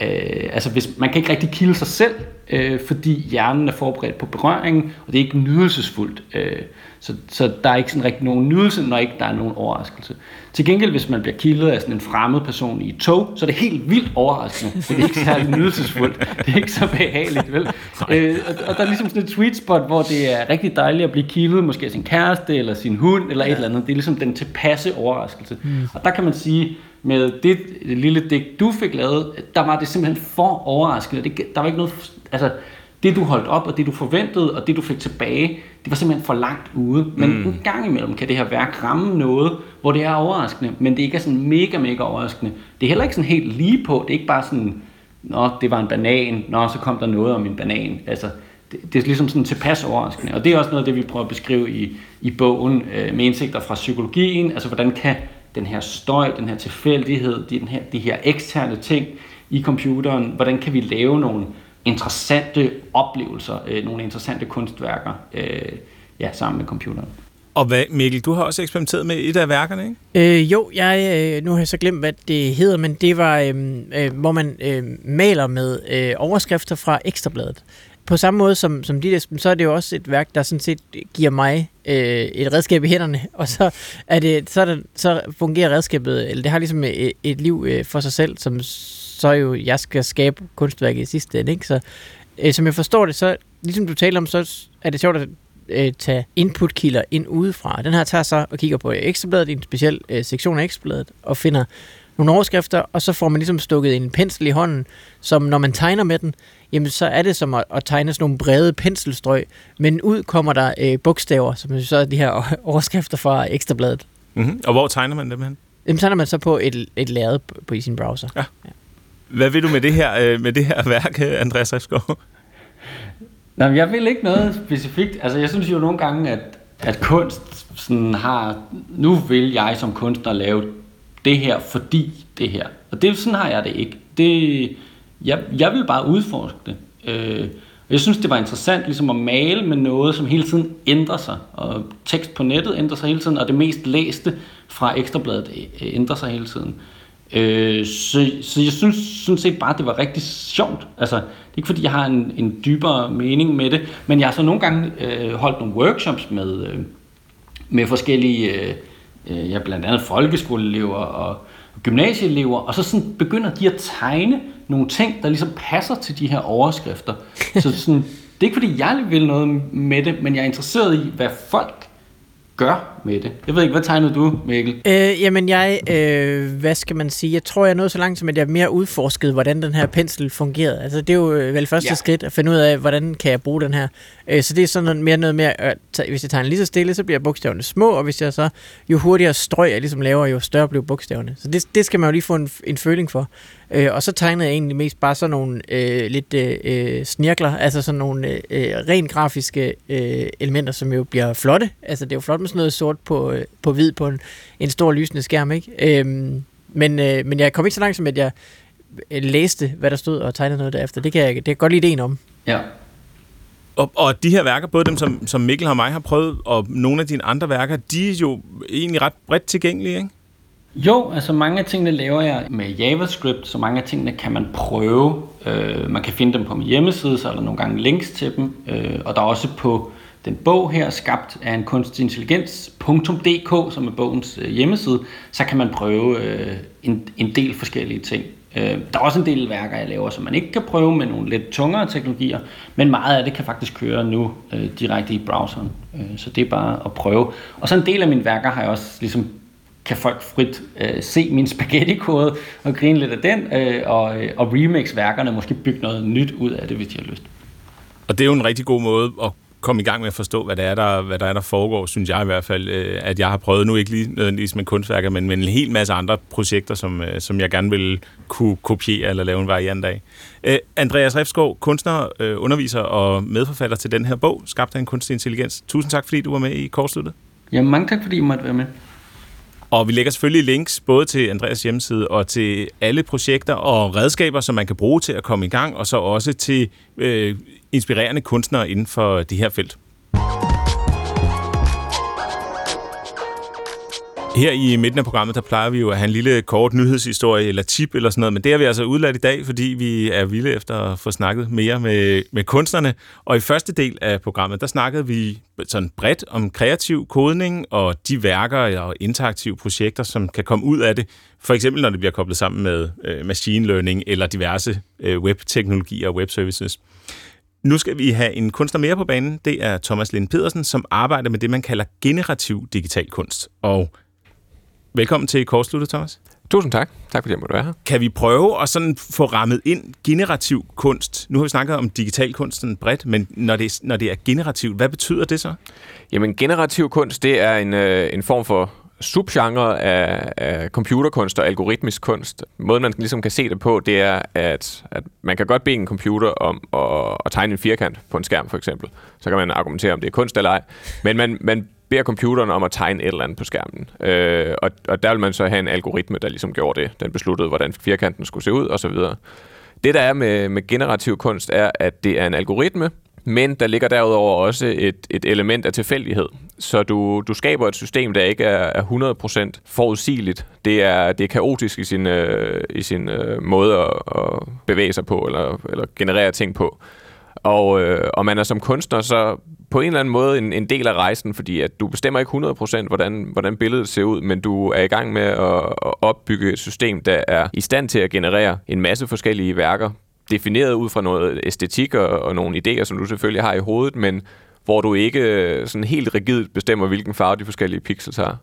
Øh, altså hvis, man kan ikke rigtig kilde sig selv, øh, fordi hjernen er forberedt på berøringen, og det er ikke nydelsesfuldt. Øh, så, så der er ikke sådan rigtig nogen nydelse, når ikke der er nogen overraskelse. Til gengæld, hvis man bliver kildet af sådan en fremmed person i et tog, så er det helt vildt overraskende. Det er ikke særlig nydelsesfuldt. Det er ikke så behageligt, vel? Øh, og, og der er ligesom sådan et sweet spot, hvor det er rigtig dejligt at blive kildet, måske af sin kæreste, eller sin hund, eller et eller andet. Det er ligesom den tilpasse overraskelse. Mm. Og der kan man sige, med det lille digt, du fik lavet, der var det simpelthen for overraskende. Det, der var ikke noget, altså, det du holdt op, og det du forventede, og det du fik tilbage, det var simpelthen for langt ude. Men mm. en gang imellem kan det her værk ramme noget, hvor det er overraskende, men det ikke er sådan mega, mega overraskende. Det er heller ikke sådan helt lige på. Det er ikke bare sådan, nå, det var en banan, nå, så kom der noget om en banan. Altså, det, det er ligesom sådan tilpas overraskende. Og det er også noget af det, vi prøver at beskrive i, i bogen øh, med indsigter fra psykologien. Altså, hvordan kan den her støj, den her tilfældighed, den her, de her eksterne ting i computeren, hvordan kan vi lave nogle interessante oplevelser, øh, nogle interessante kunstværker øh, ja, sammen med computeren. Og hvad, Mikkel, du har også eksperimenteret med et af værkerne, ikke? Øh, jo, jeg, øh, nu har jeg så glemt, hvad det hedder, men det var, øh, øh, hvor man øh, maler med øh, overskrifter fra Ekstrabladet. På samme måde som, som dit, Esben, så er det jo også et værk, der sådan set giver mig øh, et redskab i hænderne, og så, er det, så, er det, så fungerer redskabet, eller det har ligesom et, et liv øh, for sig selv, som så jo jeg skal skabe kunstværket i sidste ende. Ikke? Så øh, som jeg forstår det, så ligesom du taler om, så er det sjovt at øh, tage inputkilder ind udefra. Den her tager så og kigger på Ekstrabladet, i en speciel øh, sektion af Ekstrabladet, og finder nogle overskrifter, og så får man ligesom stukket en pensel i hånden, som når man tegner med den, jamen så er det som at, at tegne sådan nogle brede penselstrøg, men ud kommer der øh, bogstaver, som så er de her overskrifter fra Ekstrabladet. Mm-hmm. Og hvor tegner man dem hen? Dem tegner man så på et, et lærred på, på i sin browser. Ja. ja. Hvad vil du med det her, øh, med det her værk, Andreas Refskov? Nej, jeg vil ikke noget specifikt. Altså, jeg synes jo nogle gange, at, at kunst sådan har... Nu vil jeg som kunstner lave det her, fordi det her. Og det, sådan har jeg det ikke. Det, jeg, jeg vil bare udforske det. Øh, jeg synes, det var interessant ligesom at male med noget, som hele tiden ændrer sig. Og tekst på nettet ændrer sig hele tiden, og det mest læste fra Ekstrabladet øh, ændrer sig hele tiden. Øh, så, så jeg synes sådan set bare, det var rigtig sjovt. Altså, det er ikke fordi, jeg har en, en dybere mening med det, men jeg har så nogle gange øh, holdt nogle workshops med, øh, med forskellige, øh, øh ja, blandt andet folkeskoleelever og, gymnasieelever, og så sådan begynder de at tegne nogle ting, der ligesom passer til de her overskrifter. så sådan, det er ikke fordi, jeg vil noget med det, men jeg er interesseret i, hvad folk gør med det. Jeg ved ikke, hvad tegnede du, Mikkel? Øh, jamen jeg, øh, hvad skal man sige, jeg tror, jeg nåede så langt som, at jeg mere udforsket, hvordan den her pensel fungerede. Altså det er jo øh, vel første ja. skridt at finde ud af, hvordan kan jeg bruge den her. Øh, så det er sådan mere noget mere, øh, hvis jeg tegner lige så stille, så bliver bogstaverne små, og hvis jeg så, jo hurtigere strøg jeg ligesom laver, jo større bliver bogstaverne. Så det, det skal man jo lige få en, en føling for. Øh, og så tegnede jeg egentlig mest bare sådan nogle øh, lidt øh, øh snirkler, altså sådan nogle øh, øh, rent grafiske øh, elementer, som jo bliver flotte. Altså det er jo flot med sådan noget sort på, øh, på hvid på en, en stor lysende skærm, ikke? Øhm, men, øh, men jeg kom ikke så langt som, at jeg øh, læste, hvad der stod og tegnede noget derefter. Det kan jeg, det kan jeg godt lide ideen om. Ja. Og, og de her værker, både dem, som, som Mikkel og mig har prøvet, og nogle af dine andre værker, de er jo egentlig ret bredt tilgængelige, ikke? Jo, altså mange af tingene laver jeg med JavaScript, så mange af tingene kan man prøve. Øh, man kan finde dem på min hjemmeside, så er der nogle gange links til dem. Øh, og der er også på den bog her, skabt af en kunstig intelligens.dk, som er bogens øh, hjemmeside, så kan man prøve øh, en, en del forskellige ting. Øh, der er også en del værker, jeg laver, som man ikke kan prøve med nogle lidt tungere teknologier, men meget af det kan faktisk køre nu øh, direkte i browseren. Øh, så det er bare at prøve. Og så en del af mine værker har jeg også ligesom kan folk frit øh, se min spaghetti-kode og grine lidt af den, øh, og, øh, og remix værkerne, måske bygge noget nyt ud af det, hvis de har lyst. Og det er jo en rigtig god måde at komme i gang med at forstå, hvad der er, der, hvad der, er, der foregår, synes jeg i hvert fald, øh, at jeg har prøvet, nu ikke lige nødvendigvis med kunstværker, men med en hel masse andre projekter, som, øh, som jeg gerne vil kunne kopiere eller lave en variant af. Øh, Andreas Refskov, kunstner, underviser og medforfatter til den her bog, Skabt af en kunstig intelligens. Tusind tak, fordi du var med i Kortsluttet. Ja, mange tak, fordi I måtte være med. Og vi lægger selvfølgelig links både til Andreas hjemmeside og til alle projekter og redskaber, som man kan bruge til at komme i gang, og så også til øh, inspirerende kunstnere inden for det her felt. Her i midten af programmet, der plejer vi jo at have en lille kort nyhedshistorie eller tip eller sådan noget, men det har vi altså udladt i dag, fordi vi er vilde efter at få snakket mere med, med kunstnerne. Og i første del af programmet, der snakkede vi sådan bredt om kreativ kodning og de værker og interaktive projekter, som kan komme ud af det. For eksempel når det bliver koblet sammen med øh, machine learning eller diverse øh, webteknologier og webservices. Nu skal vi have en kunstner mere på banen. Det er Thomas Lind Pedersen, som arbejder med det, man kalder generativ digital kunst. Og velkommen til Kortsluttet, Thomas. Tusind tak. Tak fordi jeg måtte være her. Kan vi prøve at sådan få rammet ind generativ kunst? Nu har vi snakket om digital kunst bredt, men når det, når det er generativt, hvad betyder det så? Jamen, generativ kunst, det er en, øh, en form for subgenre af, af computerkunst og algoritmisk kunst. Måden, man ligesom kan se det på, det er, at, at man kan godt bede en computer om at, at tegne en firkant på en skærm, for eksempel. Så kan man argumentere, om det er kunst eller ej. Men man, man beder computeren om at tegne et eller andet på skærmen. Øh, og, og der vil man så have en algoritme, der ligesom gjorde det. Den besluttede, hvordan firkanten skulle se ud, osv. Det, der er med, med generativ kunst, er, at det er en algoritme, men der ligger derudover også et, et element af tilfældighed. Så du, du skaber et system, der ikke er, er 100% forudsigeligt. Det er, det er kaotisk i sin, øh, i sin øh, måde at, at bevæge sig på, eller, eller generere ting på. Og, øh, og man er som kunstner så på en eller anden måde en, en del af rejsen, fordi at du bestemmer ikke 100% hvordan, hvordan billedet ser ud, men du er i gang med at, at opbygge et system, der er i stand til at generere en masse forskellige værker, defineret ud fra noget æstetik og, og nogle idéer, som du selvfølgelig har i hovedet, men hvor du ikke sådan helt rigidt bestemmer, hvilken farve de forskellige pixels har.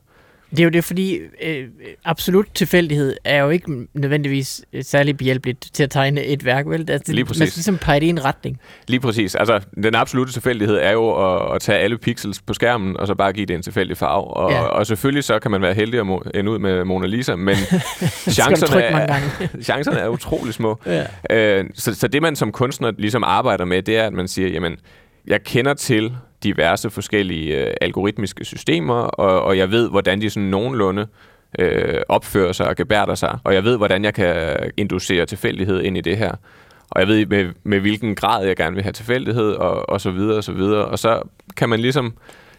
Det er jo det, fordi øh, absolut tilfældighed er jo ikke nødvendigvis særlig behjælpeligt til at tegne et værk, vel? Altså, Lige præcis. Man skal ligesom pege det i en retning. Lige præcis. Altså, den absolute tilfældighed er jo at, at tage alle pixels på skærmen, og så bare give det en tilfældig farve. Og, Ja. og selvfølgelig så kan man være heldig at ende ud med Mona Lisa, men chancerne, er, chancerne er utrolig små. Ja. Øh, så, så det, man som kunstner ligesom arbejder med, det er, at man siger, jamen, jeg kender til diverse forskellige øh, algoritmiske systemer, og, og jeg ved, hvordan de sådan nogenlunde øh, opfører sig og gebærder sig, og jeg ved, hvordan jeg kan inducere tilfældighed ind i det her. Og jeg ved, med, med hvilken grad jeg gerne vil have tilfældighed, og, og så videre, og så videre. Og så kan man ligesom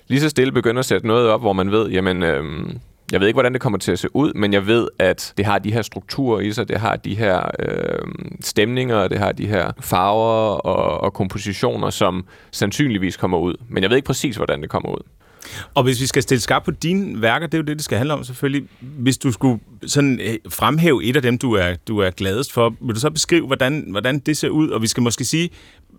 lige så stille begynde at sætte noget op, hvor man ved, jamen, øhm, jeg ved ikke, hvordan det kommer til at se ud, men jeg ved, at det har de her strukturer i sig, det har de her øh, stemninger, det har de her farver og, og kompositioner, som sandsynligvis kommer ud. Men jeg ved ikke præcis, hvordan det kommer ud. Og hvis vi skal stille skarp på dine værker, det er jo det, det skal handle om selvfølgelig. Hvis du skulle sådan øh, fremhæve et af dem, du er, du er gladest for, vil du så beskrive, hvordan, hvordan det ser ud? Og vi skal måske sige,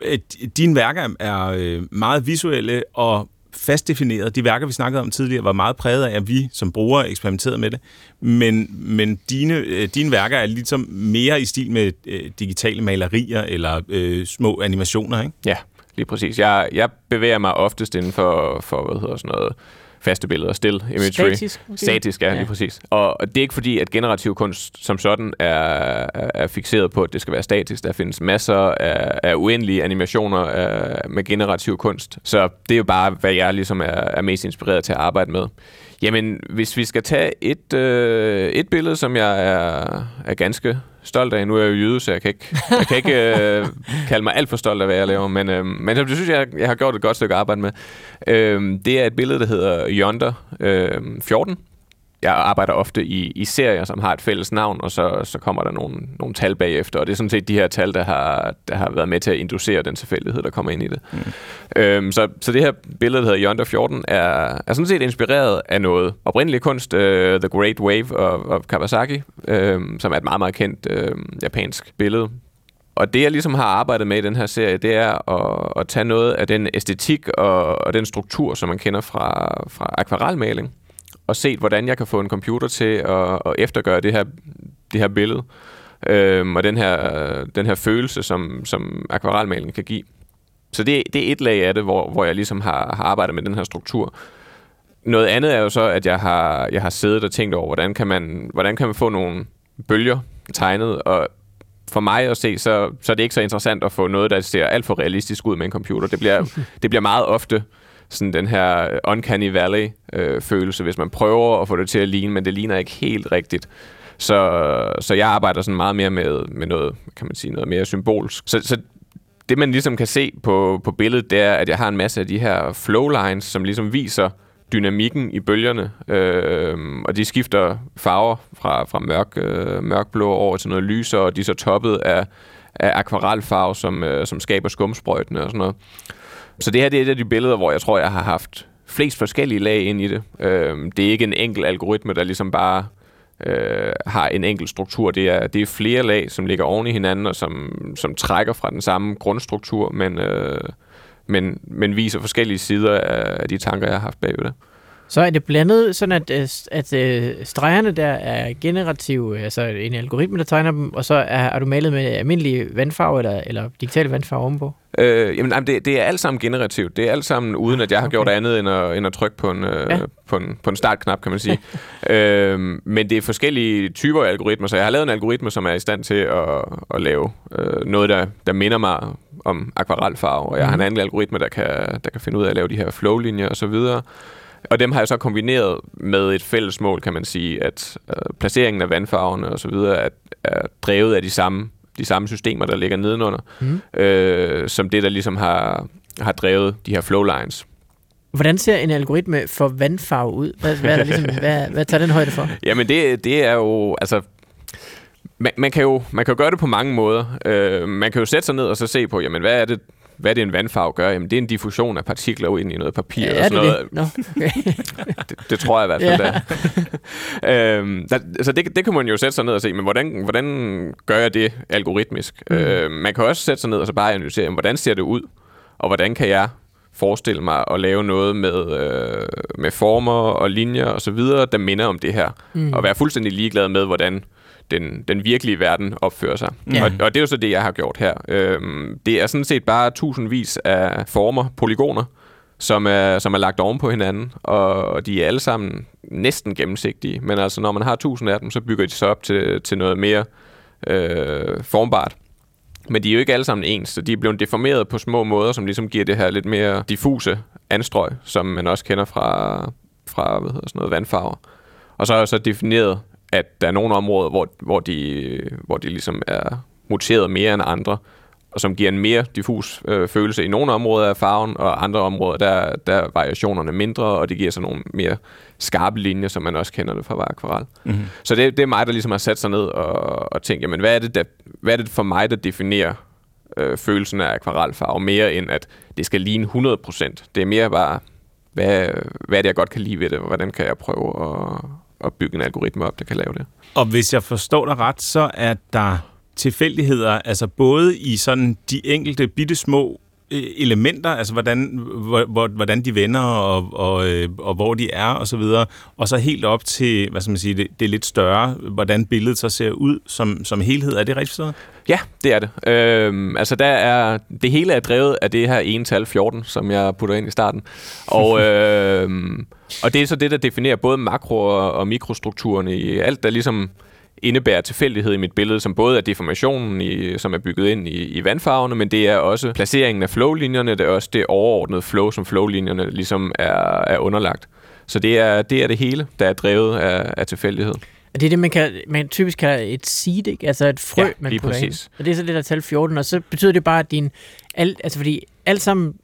at dine værker er øh, meget visuelle og fast defineret. De værker, vi snakkede om tidligere, var meget præget af, at vi som brugere eksperimenterede med det. Men, men dine, øh, dine værker er ligesom mere i stil med øh, digitale malerier eller øh, små animationer, ikke? Ja, lige præcis. Jeg, jeg bevæger mig oftest inden for, for hvad hedder sådan noget, faste billeder, still imagery. Statisk, måske? Statisk, ja, Ja. lige præcis. Og det er ikke fordi, at generativ kunst som sådan er, er, er fixeret på, at det skal være statisk. Der findes masser af, af uendelige animationer af, med generativ kunst. Så det er jo bare, hvad jeg ligesom er, er mest inspireret til at arbejde med. Jamen, hvis vi skal tage et, øh, et billede, som jeg er, er ganske stolt af. Nu er jeg jo jøde, så jeg kan ikke, jeg kan ikke øh, kalde mig alt for stolt af, hvad jeg laver. Men, øh, men det synes jeg, jeg har gjort et godt stykke arbejde med. Øh, det er et billede, der hedder Yonder øh, 14. Jeg arbejder ofte i, i serier, som har et fælles navn, og så, så kommer der nogle, nogle tal bagefter. Og det er sådan set de her tal, der har, der har været med til at inducere den tilfældighed, der kommer ind i det. Mm. Øhm, så, så det her billede, der hedder Yonder 14, er, er sådan set inspireret af noget oprindelig kunst, uh, The Great Wave of, of Kawasaki, øh, som er et meget, meget kendt øh, japansk billede. Og det, jeg ligesom har arbejdet med i den her serie, det er at, at tage noget af den æstetik og, og den struktur, som man kender fra, fra akvarelmaling, og set, hvordan jeg kan få en computer til at, at eftergøre det her, det her billede, øhm, og den her, den her følelse, som, som akvarelmaling kan give. Så det, det er et lag af det, hvor, hvor jeg ligesom har, har arbejdet med den her struktur. Noget andet er jo så, at jeg har, jeg har siddet og tænkt over, hvordan kan man, hvordan kan man få nogle bølger tegnet, og for mig at se, så, så er det ikke så interessant at få noget, der ser alt for realistisk ud med en computer. Det bliver, det bliver meget ofte sådan den her øh, uncanny valley-følelse, øh, hvis man prøver at få det til at ligne, men det ligner ikke helt rigtigt. Så, så jeg arbejder sådan meget mere med, med noget, kan man sige, noget mere symbolsk. Så, så det, man ligesom kan se på, på billedet, det er, at jeg har en masse af de her flow lines, som ligesom viser dynamikken i bølgerne, øh, og de skifter farver fra, fra mørk, øh, mørkblå over til noget lysere, og de er så toppet af, af akvarelfarve, som, øh, som skaber skumsprøjtene og sådan noget. Så det her det er et af de billeder, hvor jeg tror, jeg har haft flest forskellige lag ind i det. Øh, det er ikke en enkelt algoritme, der ligesom bare øh, har en enkelt struktur. Det er, det er flere lag, som ligger oven i hinanden, og som, som trækker fra den samme grundstruktur, men, øh, men, men viser forskellige sider af de tanker, jeg har haft bagved det. Så er det blandet sådan, at, øh, at øh, stregerne der er generative, altså en algoritme, der tegner dem, og så er, er du malet med almindelige vandfarver eller, eller digitale vandfarver ovenpå? Øh, jamen, jamen, det, det er alt sammen generativt. Det er alt sammen uden, at jeg har Okay. gjort andet end at, end at trykke på en, øh, Ja. på, en, på en startknap, kan man sige. øh, men det er forskellige typer af algoritmer, så jeg har lavet en algoritme, som er i stand til at, at lave øh, noget, der, der minder mig om akvarelfarve, og jeg har en Mhm. anden algoritme, der kan, der kan finde ud af at lave de her flowlinjer og så videre. Og dem har jeg så kombineret med et fælles mål, kan man sige, at øh, placeringen af vandfarverne og så videre er, er drevet af de samme, de samme systemer, der ligger nedenunder Mm. øh, som det, der ligesom har, har drevet de her flowlines. Hvordan ser en algoritme for vandfarve ud? Hvad, hvad, er der ligesom, hvad, hvad tager den højde for? Jamen det, det er jo, altså, man, man, kan jo, man kan jo gøre det på mange måder. Øh, man kan jo sætte sig ned og så se på, jamen hvad er det, hvad det en vandfarve gør? Jamen det er en diffusion af partikler ind i noget papir. Ja, og sådan det noget. det? Nå, okay. det, det tror jeg i hvert fald, ja. det øhm, der, altså det, det kan man jo sætte sig ned og se, men hvordan, hvordan gør jeg det algoritmisk? Mm. Øh, man kan også sætte sig ned og så bare analysere, jamen, hvordan ser det ud? Og hvordan kan jeg forestille mig at lave noget med, øh, med former og linjer og så videre, der minder om det her. Mm. Og være fuldstændig ligeglad med, hvordan den, den virkelige verden opfører sig. Ja. Og, og det er jo så det, jeg har gjort her. Øhm, det er sådan set bare tusindvis af former, polygoner, som er, som er lagt oven på hinanden, og, de er alle sammen næsten gennemsigtige. Men altså, når man har tusind af dem, så bygger de sig op til, til noget mere øh, formbart. Men de er jo ikke alle sammen ens, så de er blevet deformeret på små måder, som ligesom giver det her lidt mere diffuse anstrøg, som man også kender fra, fra hvad hedder sådan noget, vandfarver. Og så er jeg så defineret, at der er nogle områder, hvor, hvor, de, hvor de ligesom er muteret mere end andre, og som giver en mere diffus øh, følelse i nogle områder af farven, og andre områder, der, der er variationerne mindre, og det giver så nogle mere skarpe linjer, som man også kender det fra akvarel. Mm-hmm. Så det, det er mig, der ligesom har sat sig ned og, og tænkt, jamen hvad er det, der, hvad er det for mig, der definerer øh, følelsen af akvarelfarve, mere end at det skal ligne 100%. Det er mere bare, hvad, hvad er det, jeg godt kan lide ved det, og hvordan kan jeg prøve at, at bygge en algoritme op, der kan lave det. Og hvis jeg forstår dig ret, så er der tilfældigheder, altså både i sådan de enkelte bitte små elementer, altså hvordan, hvor, hvordan de vender og, og, øh, og hvor de er og så videre, og så helt op til, hvad skal man sige, det, det er lidt større, hvordan billedet så ser ud som, som helhed. Er det rigtigt forstået? Ja, det er det. Øhm, altså der er, det hele er drevet af det her ene tal 14, som jeg putter ind i starten. Og, øhm, og det er så det, der definerer både makro- og, og mikrostrukturerne i alt, der ligesom indebærer tilfældighed i mit billede, som både er deformationen, i, som er bygget ind i, i vandfarverne, men det er også placeringen af flowlinjerne, det er også det overordnede flow, som flowlinjerne ligesom er, er underlagt. Så det er, det er det hele, der er drevet af, af tilfældighed. Og det er det, man, kan, man typisk kalder et seed, ikke? altså et frø, Ja, man lige putter præcis. ind. Og det er så det, der er tal 14, og så betyder det bare, at din... Alt, altså fordi alt sammen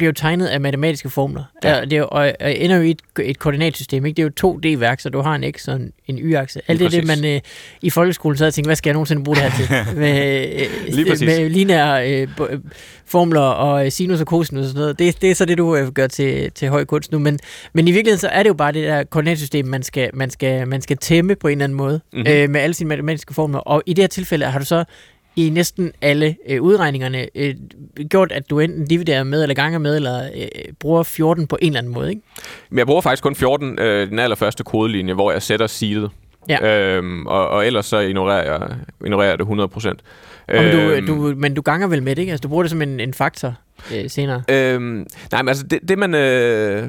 bliver jo tegnet af matematiske formler. Ja. Det er jo, og, og ender jo i et, et koordinatsystem. Ikke? Det er jo 2D-værk, så du har en X og en, en Y-akse. Alt det, det man øh, i folkeskolen sad og tænkte, hvad skal jeg nogensinde bruge det her til? med, øh, Lige præcis. med lineære øh, øh, formler og øh, sinus og cosinus og sådan noget. Det, det er så det, du øh, gør til, til høj kunst nu. Men, men i virkeligheden så er det jo bare det der koordinatsystem, man skal, man skal, man skal tæmme på en eller anden måde Mhm. mm-hmm. øh, med alle sine matematiske formler. Og i det her tilfælde har du så i næsten alle øh, udregningerne øh, gjort, at du enten dividerer med, eller ganger med, eller øh, bruger 14 på en eller anden måde, ikke? Men jeg bruger faktisk kun 14, øh, den allerførste kodelinje, hvor jeg sætter seedet. Ja. Øhm, og, og ellers så ignorerer jeg, ignorerer jeg det 100 procent. Og men, du, du, men du ganger vel med det, ikke? Altså, du bruger det som en, en faktor øh, senere. Øhm, nej, men altså det, det, man, øh,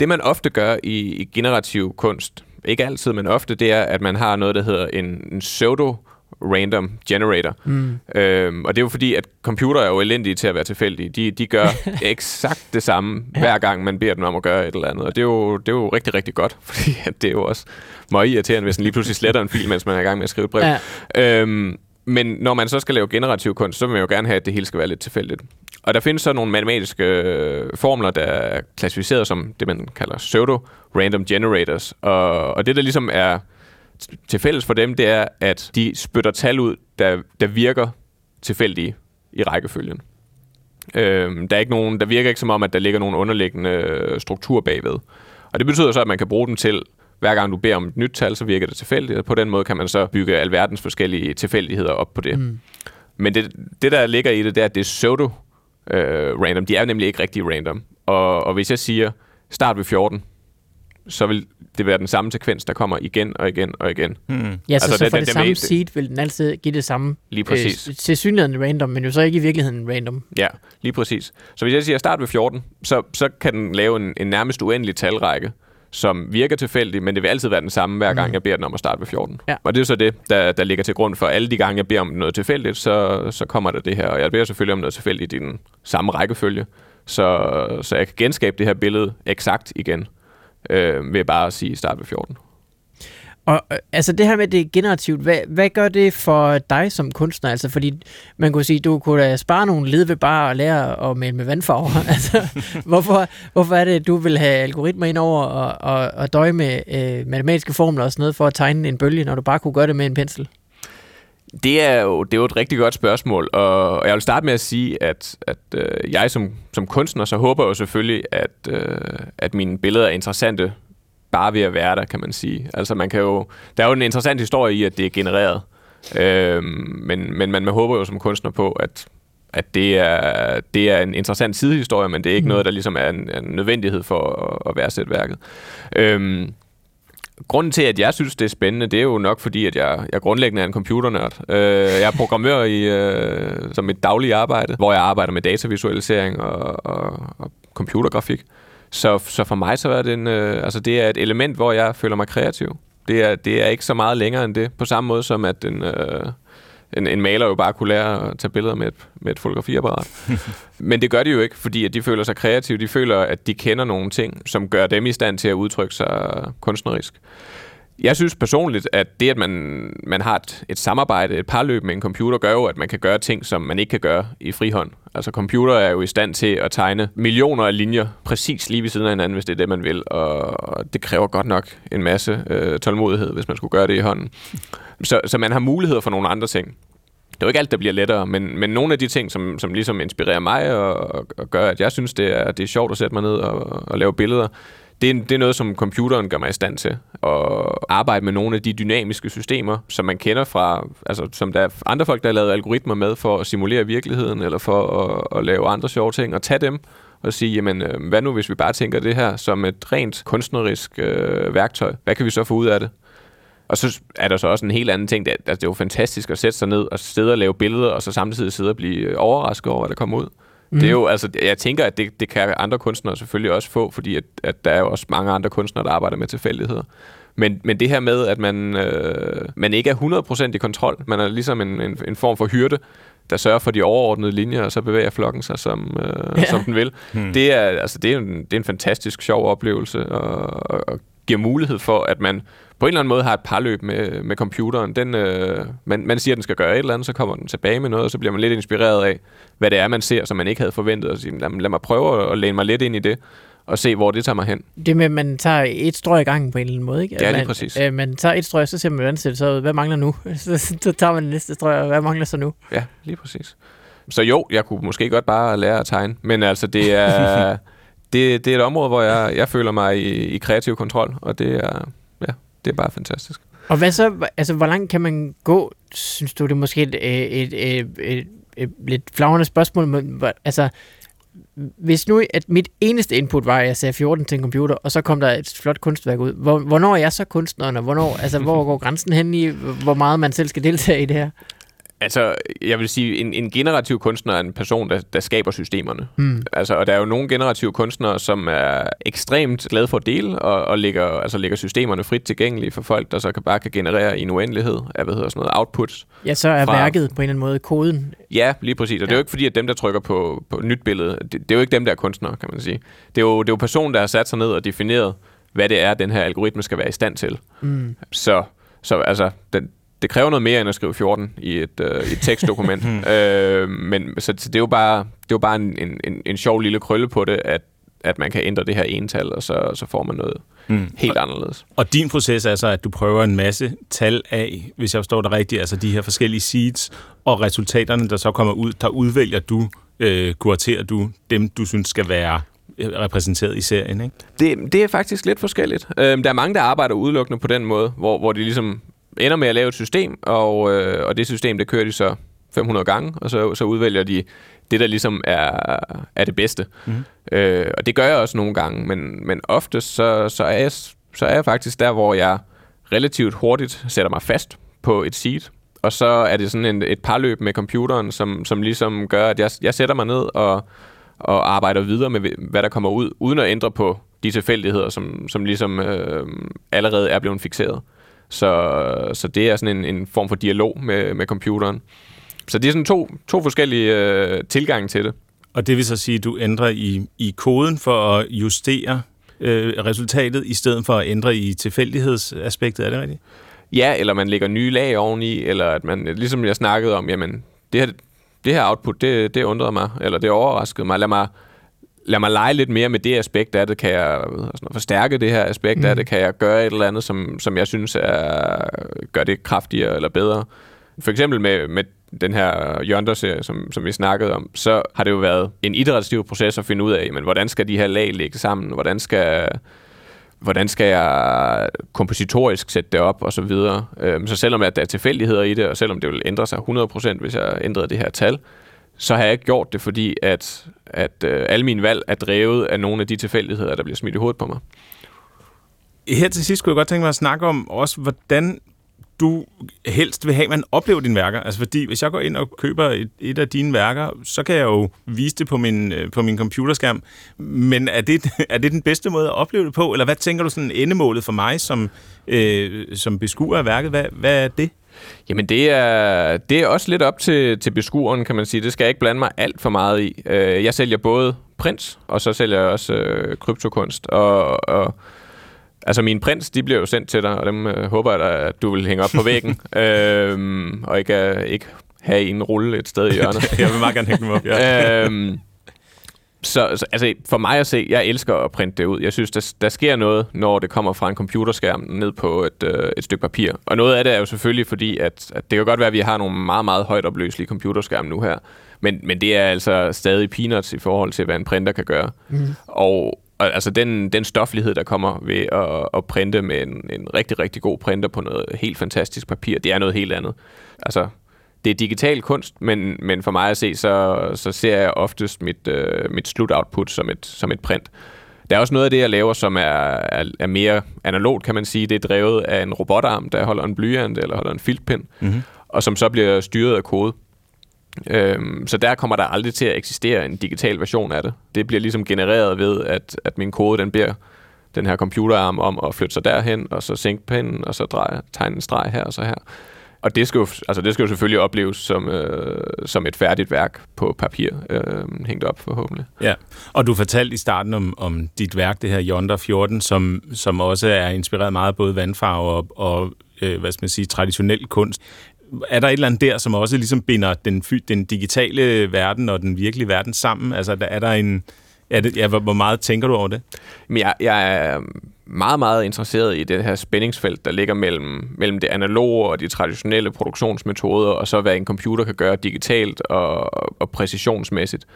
det man ofte gør i, i generativ kunst, ikke altid, men ofte, det er, at man har noget, der hedder en, en pseudo random generator. Mm. Øhm, og det er jo fordi, at computer er jo elendige til at være tilfældige. De, de gør eksakt det samme, ja. hver gang man beder dem om at gøre et eller andet. Og det er jo, det er jo rigtig, rigtig godt, fordi at det er jo også meget irriterende, hvis den lige pludselig sletter en fil, mens man er i gang med at skrive et brev. Ja. Øhm, men når man så skal lave generativ kunst, så vil man jo gerne have, at det hele skal være lidt tilfældigt. Og der findes så nogle matematiske øh, formler, der er klassificeret som det, man kalder pseudo-random generators. Og, og det, der ligesom er til fælles for dem, det er, at de spytter tal ud, der, der virker tilfældige i rækkefølgen. Øhm, der, er ikke nogen, der virker ikke som om, at der ligger nogen underliggende øh, struktur bagved. Og det betyder så, at man kan bruge den til, hver gang du beder om et nyt tal, så virker det tilfældigt, og på den måde kan man så bygge alverdens forskellige tilfældigheder op på det. Mm. Men det, det, der ligger i det, det er, at det er pseudo øh, random. De er nemlig ikke rigtig random. Og, og hvis jeg siger, start ved 14, så vil det være den samme sekvens, der kommer igen og igen og igen. Ja, så, Altså, altså, så det- for det- det, det det samme med- seed vil den altid give det samme Lige præcis. Øh, til synligheden random, men jo så ikke i virkeligheden random. Ja, lige præcis. Så hvis jeg siger start ved 14, så, så kan den lave en, en nærmest uendelig talrække, som virker tilfældig, men det vil altid være den samme, hver gang jeg beder den om at starte ved 14. Ja. Og det er så det, der, der ligger til grund for alle de gange, jeg beder om noget tilfældigt, så, så kommer der det her. Og jeg beder selvfølgelig om noget tilfældigt i den samme rækkefølge, så, så jeg kan genskabe det her billede eksakt igen, øh, ved bare at sige start ved 14. Og øh, altså det her med det generativt, hvad, hvad gør det for dig som kunstner? Altså fordi man kunne sige, du kunne da spare nogle led ved bare at lære at male med vandfarver. altså, hvorfor, hvorfor er det, du vil have algoritmer ind over og, og, og døje med øh, matematiske formler og sådan noget for at tegne en bølge, når du bare kunne gøre det med en pensel? Det er jo, det er jo et rigtig godt spørgsmål, og jeg vil starte med at sige, at, at øh, jeg som, som kunstner, så håber jo selvfølgelig, at, øh, at mine billeder er interessante bare ved at være der, kan man sige. Altså man kan jo, der er jo en interessant historie i, at det er genereret, øh, men, men man håber jo som kunstner på, at, at det er, det er en interessant sidehistorie, men det er ikke mm. noget, der ligesom er en, en nødvendighed for at, at værdsætte værket. Øh, grunden til, at jeg synes, det er spændende, det er jo nok fordi, at jeg, jeg grundlæggende er en computernørd. Øh, jeg er programmør i, øh, som et dagligt arbejde, hvor jeg arbejder med datavisualisering og, og, og computergrafik. Så, så for mig så er det, en, øh, altså det er et element, hvor jeg føler mig kreativ. Det er, det er ikke så meget længere end det. På samme måde som at den, øh, en, en maler jo bare kunne lære at tage billeder med et, med et fotografiapparat. Men det gør de jo ikke, fordi at de føler sig kreative. De føler, at de kender nogle ting, som gør dem i stand til at udtrykke sig kunstnerisk. Jeg synes personligt, at det, at man, man har et, et samarbejde, et parløb med en computer, gør jo, at man kan gøre ting, som man ikke kan gøre i frihånd. Altså computer er jo i stand til at tegne millioner af linjer præcis lige ved siden af hinanden, hvis det er det, man vil. Og det kræver godt nok en masse øh, tålmodighed, hvis man skulle gøre det i hånden. Så, så man har muligheder for nogle andre ting. Det er jo ikke alt, der bliver lettere, men, men nogle af de ting, som, som ligesom inspirerer mig og, og gør, at jeg synes, det er, det er sjovt at sætte mig ned og, og lave billeder, det er, det er noget, som computeren gør mig i stand til. At arbejde med nogle af de dynamiske systemer, som man kender fra, altså som der er andre folk, der har lavet algoritmer med for at simulere virkeligheden, eller for at, at lave andre sjove ting, og tage dem og sige, jamen, øh, hvad nu hvis vi bare tænker det her som et rent kunstnerisk øh, værktøj? Hvad kan vi så få ud af det? Og så er der så også en helt anden ting, det er, det er jo fantastisk at sætte sig ned og sidde og lave billeder, og så samtidig sidde og blive overrasket over, hvad der kommer ud. Mm. Det er jo, altså, jeg tænker, at det, det kan andre kunstnere selvfølgelig også få, fordi at, at der er jo også mange andre kunstnere, der arbejder med tilfældigheder. Men, men det her med, at man, øh, man ikke er 100% i kontrol, man er ligesom en, en, en form for hyrde, der sørger for de overordnede linjer, og så bevæger flokken sig, som, øh, ja. som den vil. Hmm. Det, er, altså, det, er en, det er en fantastisk sjov oplevelse, og, og, og giver mulighed for, at man på en eller anden måde har et parløb med, med computeren. Den, øh, man, man siger, at den skal gøre et eller andet, så kommer den tilbage med noget, og så bliver man lidt inspireret af, hvad det er, man ser, som man ikke havde forventet. Og sige, lad, lad mig prøve at læne mig lidt ind i det, og se, hvor det tager mig hen. Det med, at man tager et strøg i gangen på en eller anden måde, ikke? Ja, lige præcis. Øh, man tager et strøg, så ser man, hvordan ser det så ud. Hvad mangler nu? Så, så tager man det næste strøg, og hvad mangler så nu? Ja, lige præcis. Så jo, jeg kunne måske godt bare lære at tegne, men altså, det er, det, det er et område, hvor jeg, jeg føler mig i, i kreativ kontrol, og det er, ja, det er bare fantastisk. Og hvad så, altså, hvor langt kan man gå, synes du, det er måske et, et, et, et, et, et lidt flagrende spørgsmål, men altså, hvis nu at mit eneste input var, at jeg sagde 14 til en computer, og så kom der et flot kunstværk ud, hvor, hvornår er jeg så kunstneren, og hvornår, altså, hvor går grænsen hen i, hvor meget man selv skal deltage i det her? Altså, jeg vil sige, en, en generativ kunstner er en person, der, der skaber systemerne. Mm. Altså, og der er jo nogle generative kunstnere, som er ekstremt glade for at dele, og, og lægger, altså, lægger systemerne frit tilgængelige for folk, der så kan, bare kan generere i en uendelighed af, hvad hedder sådan noget, outputs. Ja, så er fra, værket på en eller anden måde koden. Ja, lige præcis. Og ja. det er jo ikke fordi, at dem, der trykker på, på nyt billede, det, det er jo ikke dem, der er kunstnere, kan man sige. Det er jo, det er jo personen, der har sat sig ned og defineret, hvad det er, den her algoritme skal være i stand til. Mm. Så, så altså, den, det kræver noget mere end at skrive 14 i et, øh, et tekstdokument. øh, men så, så det er jo bare, det er jo bare en, en, en sjov lille krølle på det, at, at man kan ændre det her ental, og så, så får man noget mm. helt anderledes. Og din proces er så, at du prøver en masse tal af, hvis jeg forstår det rigtigt, altså de her forskellige seeds, og resultaterne, der så kommer ud, der udvælger du, øh, kuraterer du dem, du synes skal være øh, repræsenteret i serien, ikke? Det, det er faktisk lidt forskelligt. Øh, der er mange, der arbejder udelukkende på den måde, hvor, hvor de ligesom ender med at lave et system, og, øh, og det system, det kører de så 500 gange, og så, så udvælger de det, der ligesom er, er det bedste. Mm. Øh, og det gør jeg også nogle gange, men, men ofte så, så, er jeg, så er jeg faktisk der, hvor jeg relativt hurtigt sætter mig fast på et seed, og så er det sådan en, et parløb med computeren, som, som ligesom gør, at jeg, jeg sætter mig ned og, og arbejder videre med, hvad der kommer ud, uden at ændre på de tilfældigheder, som, som ligesom øh, allerede er blevet fixeret. Så, så det er sådan en, en form for dialog med, med computeren. Så det er sådan to, to forskellige øh, tilgange til det. Og det vil så sige, at du ændrer i, i koden for at justere øh, resultatet, i stedet for at ændre i tilfældighedsaspektet. Er det rigtigt? Ja, eller man lægger nye lag oveni, eller at man, ligesom jeg snakkede om, jamen, det her, det her output, det, det undrede mig, eller det overraskede mig. Lad mig lad mig lege lidt mere med det aspekt af det. Kan jeg sådan, forstærke det her aspekt mm. af det? Kan jeg gøre et eller andet, som, som jeg synes er, gør det kraftigere eller bedre? For eksempel med, med den her Yonder-serie, som, som vi snakkede om, så har det jo været en iterativ proces at finde ud af, men hvordan skal de her lag ligge sammen? Hvordan skal, hvordan skal jeg kompositorisk sætte det op, og så videre. Øhm, så selvom at der er tilfældigheder i det, og selvom det vil ændre sig 100%, hvis jeg ændrede det her tal, så har jeg ikke gjort det, fordi at, at øh, alle mine valg er drevet af nogle af de tilfældigheder, der bliver smidt i hovedet på mig. Her til sidst kunne jeg godt tænke mig at snakke om også, hvordan du helst vil have, at man oplever dine værker. Altså fordi, hvis jeg går ind og køber et, et af dine værker, så kan jeg jo vise det på min, øh, på min computerskærm. Men er det, er det den bedste måde at opleve det på? Eller hvad tænker du sådan endemålet for mig som, øh, som beskuer af værket? Hvad, hvad er det? Jamen det er, det er også lidt op til, til beskueren, kan man sige. Det skal jeg ikke blande mig alt for meget i. Øh, jeg sælger både prins, og så sælger jeg også øh, kryptokunst. Og, og Altså mine prints, de bliver jo sendt til dig, og dem øh, håber jeg at du vil hænge op på væggen. øhm, og ikke, uh, ikke have en rulle et sted i hjørnet. jeg vil meget gerne hænge dem op, ja. øhm, så, så altså, for mig at se, jeg elsker at printe det ud. Jeg synes, der, der sker noget, når det kommer fra en computerskærm ned på et, øh, et stykke papir. Og noget af det er jo selvfølgelig fordi, at, at det kan godt være, at vi har nogle meget, meget højt opløselige computerskærme nu her. Men, men det er altså stadig peanuts i forhold til, hvad en printer kan gøre. Mm. Og og altså den, den stoflighed, der kommer ved at, at printe med en, en rigtig, rigtig god printer på noget helt fantastisk papir, det er noget helt andet. Altså, det er digital kunst, men, men for mig at se, så, så ser jeg oftest mit, uh, mit slut-output som et, som et print. Der er også noget af det, jeg laver, som er, er, er mere analogt, kan man sige. Det er drevet af en robotarm, der holder en blyant eller holder en filtpind, mm-hmm. og som så bliver styret af kode. Øhm, så der kommer der aldrig til at eksistere en digital version af det. Det bliver ligesom genereret ved, at, at min kode den beder den her computerarm om at flytte sig derhen, og så sænke pinden, og så dreje, tegne en streg her og så her. Og det skal jo, altså det skal jo selvfølgelig opleves som, øh, som et færdigt værk på papir, øh, hængt op forhåbentlig. Ja, og du fortalte i starten om, om dit værk, det her Yonder 14, som, som også er inspireret meget af både vandfarve og, og øh, hvad skal man sige, traditionel kunst er der et eller andet der, som også ligesom binder den, den digitale verden og den virkelige verden sammen? Altså, er der en... Er det, ja, hvor meget tænker du over det? Men jeg, jeg er meget, meget interesseret i det her spændingsfelt, der ligger mellem, mellem det analoge og de traditionelle produktionsmetoder, og så hvad en computer kan gøre digitalt og, og præcisionsmæssigt.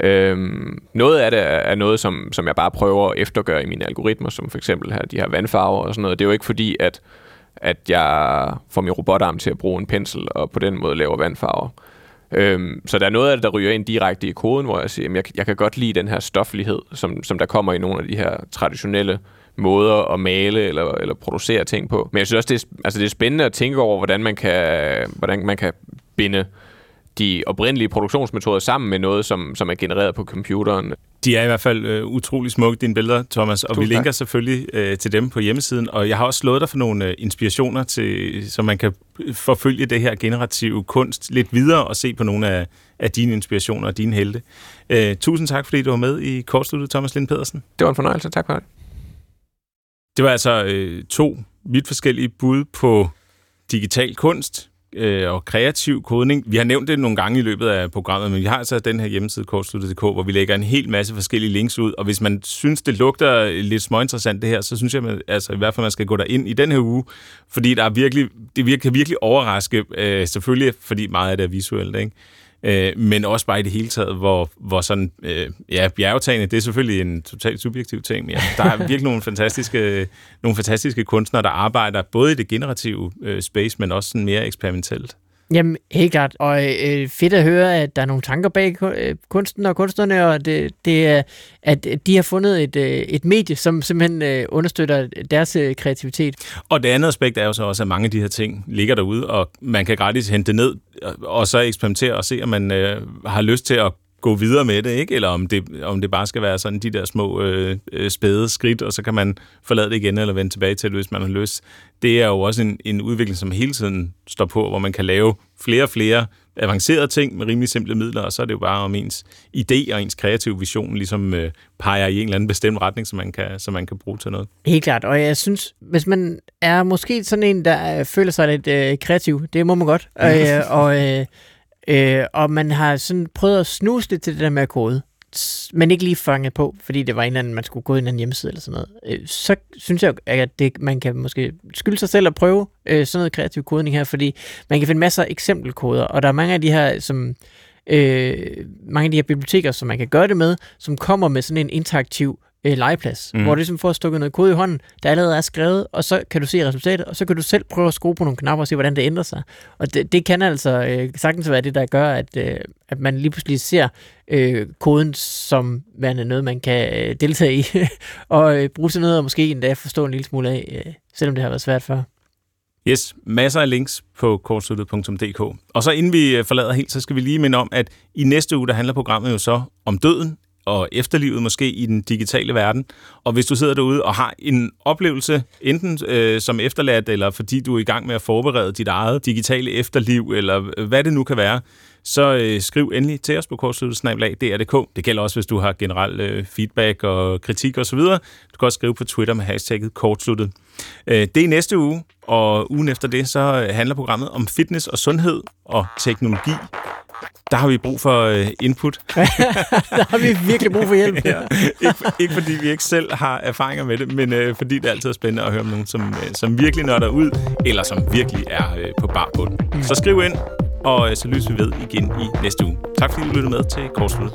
Øhm, noget af det er noget, som, som jeg bare prøver at eftergøre i mine algoritmer, som for eksempel her, de her vandfarver og sådan noget. Det er jo ikke fordi, at at jeg får min robotarm til at bruge en pensel, og på den måde laver vandfarver. Øhm, så der er noget af det, der ryger ind direkte i koden, hvor jeg siger, at jeg, jeg kan godt lide den her stoflighed, som, som der kommer i nogle af de her traditionelle måder at male eller, eller producere ting på. Men jeg synes også, det er, altså det er spændende at tænke over, hvordan man kan, hvordan man kan binde de oprindelige produktionsmetoder sammen med noget, som, som er genereret på computeren. De er i hvert fald øh, utrolig smukke, dine billeder, Thomas, og Tusind vi linker tak. selvfølgelig øh, til dem på hjemmesiden. Og jeg har også slået dig for nogle øh, inspirationer, til, så man kan forfølge det her generative kunst lidt videre og se på nogle af, af dine inspirationer og dine helte. Øh, tusind tak, fordi du var med i kortsluttet, Thomas Lind Pedersen. Det var en fornøjelse. Tak for det. Det var altså øh, to vidt forskellige bud på digital kunst øh, og kreativ kodning. Vi har nævnt det nogle gange i løbet af programmet, men vi har altså den her hjemmeside kortsluttet.dk, hvor vi lægger en hel masse forskellige links ud, og hvis man synes, det lugter lidt småinteressant det her, så synes jeg man, altså, i hvert fald, man skal gå ind i den her uge, fordi der er virkelig, det kan virkelig overraske, øh, selvfølgelig fordi meget af det er visuelt, ikke? Øh, men også bare i det hele taget, hvor, hvor sådan, øh, ja, bjergetagene, det er selvfølgelig en totalt subjektiv ting, men ja, der er virkelig nogle fantastiske, nogle fantastiske kunstnere, der arbejder både i det generative øh, space, men også sådan mere eksperimentelt. Jamen, helt klart. Og øh, fedt at høre, at der er nogle tanker bag øh, kunsten og kunstnerne, og det, det er, at de har fundet et, øh, et medie, som simpelthen øh, understøtter deres kreativitet. Og det andet aspekt er jo så også, at mange af de her ting ligger derude, og man kan gratis hente det ned, og så eksperimentere og se, om man øh, har lyst til at gå videre med det, ikke? eller om det, om det bare skal være sådan de der små øh, øh, spæde skridt, og så kan man forlade det igen eller vende tilbage til det, hvis man har lyst. Det er jo også en, en udvikling, som hele tiden står på, hvor man kan lave flere og flere avancerede ting med rimelig simple midler, og så er det jo bare om ens idé og ens kreative vision ligesom øh, peger i en eller anden bestemt retning, som man, kan, som man kan bruge til noget. Helt klart, og jeg synes, hvis man er måske sådan en, der øh, føler sig lidt øh, kreativ, det må man godt, og, øh, og, øh, øh, og man har sådan prøvet at snuse lidt til det der med at kode, men ikke lige fanget på, fordi det var en eller anden, man skulle gå ind i en hjemmeside eller sådan noget, øh, så synes jeg, at det, man kan måske skylde sig selv at prøve øh, sådan noget kreativ kodning her, fordi man kan finde masser af eksempelkoder, og der er mange af de her, som øh, mange af de her biblioteker, som man kan gøre det med, som kommer med sådan en interaktiv øh, legeplads, mm. hvor du ligesom får stukket noget kode i hånden, der allerede er skrevet, og så kan du se resultatet, og så kan du selv prøve at skrue på nogle knapper og se, hvordan det ændrer sig. Og det, det kan altså øh, sagtens være det, der gør, at, øh, at man lige pludselig ser øh, koden som værende noget, man kan øh, deltage i, og øh, bruge til noget, og måske endda forstå en lille smule af, øh, selvom det har været svært før. Yes, masser af links på kortsluttet.dk. Og så inden vi øh, forlader helt, så skal vi lige minde om, at i næste uge, der handler programmet jo så om døden, og efterlivet måske i den digitale verden. Og hvis du sidder derude og har en oplevelse, enten øh, som efterladt, eller fordi du er i gang med at forberede dit eget digitale efterliv, eller øh, hvad det nu kan være, så øh, skriv endelig til os på kortsluttet.dr.dk. Det gælder også, hvis du har generel øh, feedback og kritik osv. Du kan også skrive på Twitter med hashtagget kortsluttet. Øh, det er næste uge, og ugen efter det, så handler programmet om fitness og sundhed og teknologi. Der har vi brug for uh, input. der har vi virkelig brug for hjælp. ja, ikke, ikke fordi vi ikke selv har erfaringer med det, men uh, fordi det altid er spændende at høre om nogen, som, uh, som virkelig nørder ud, eller som virkelig er uh, på bar bund. Mm. Så skriv ind, og øh, så lyttes vi ved igen i næste uge. Tak fordi du lyttede med til Korsflødet.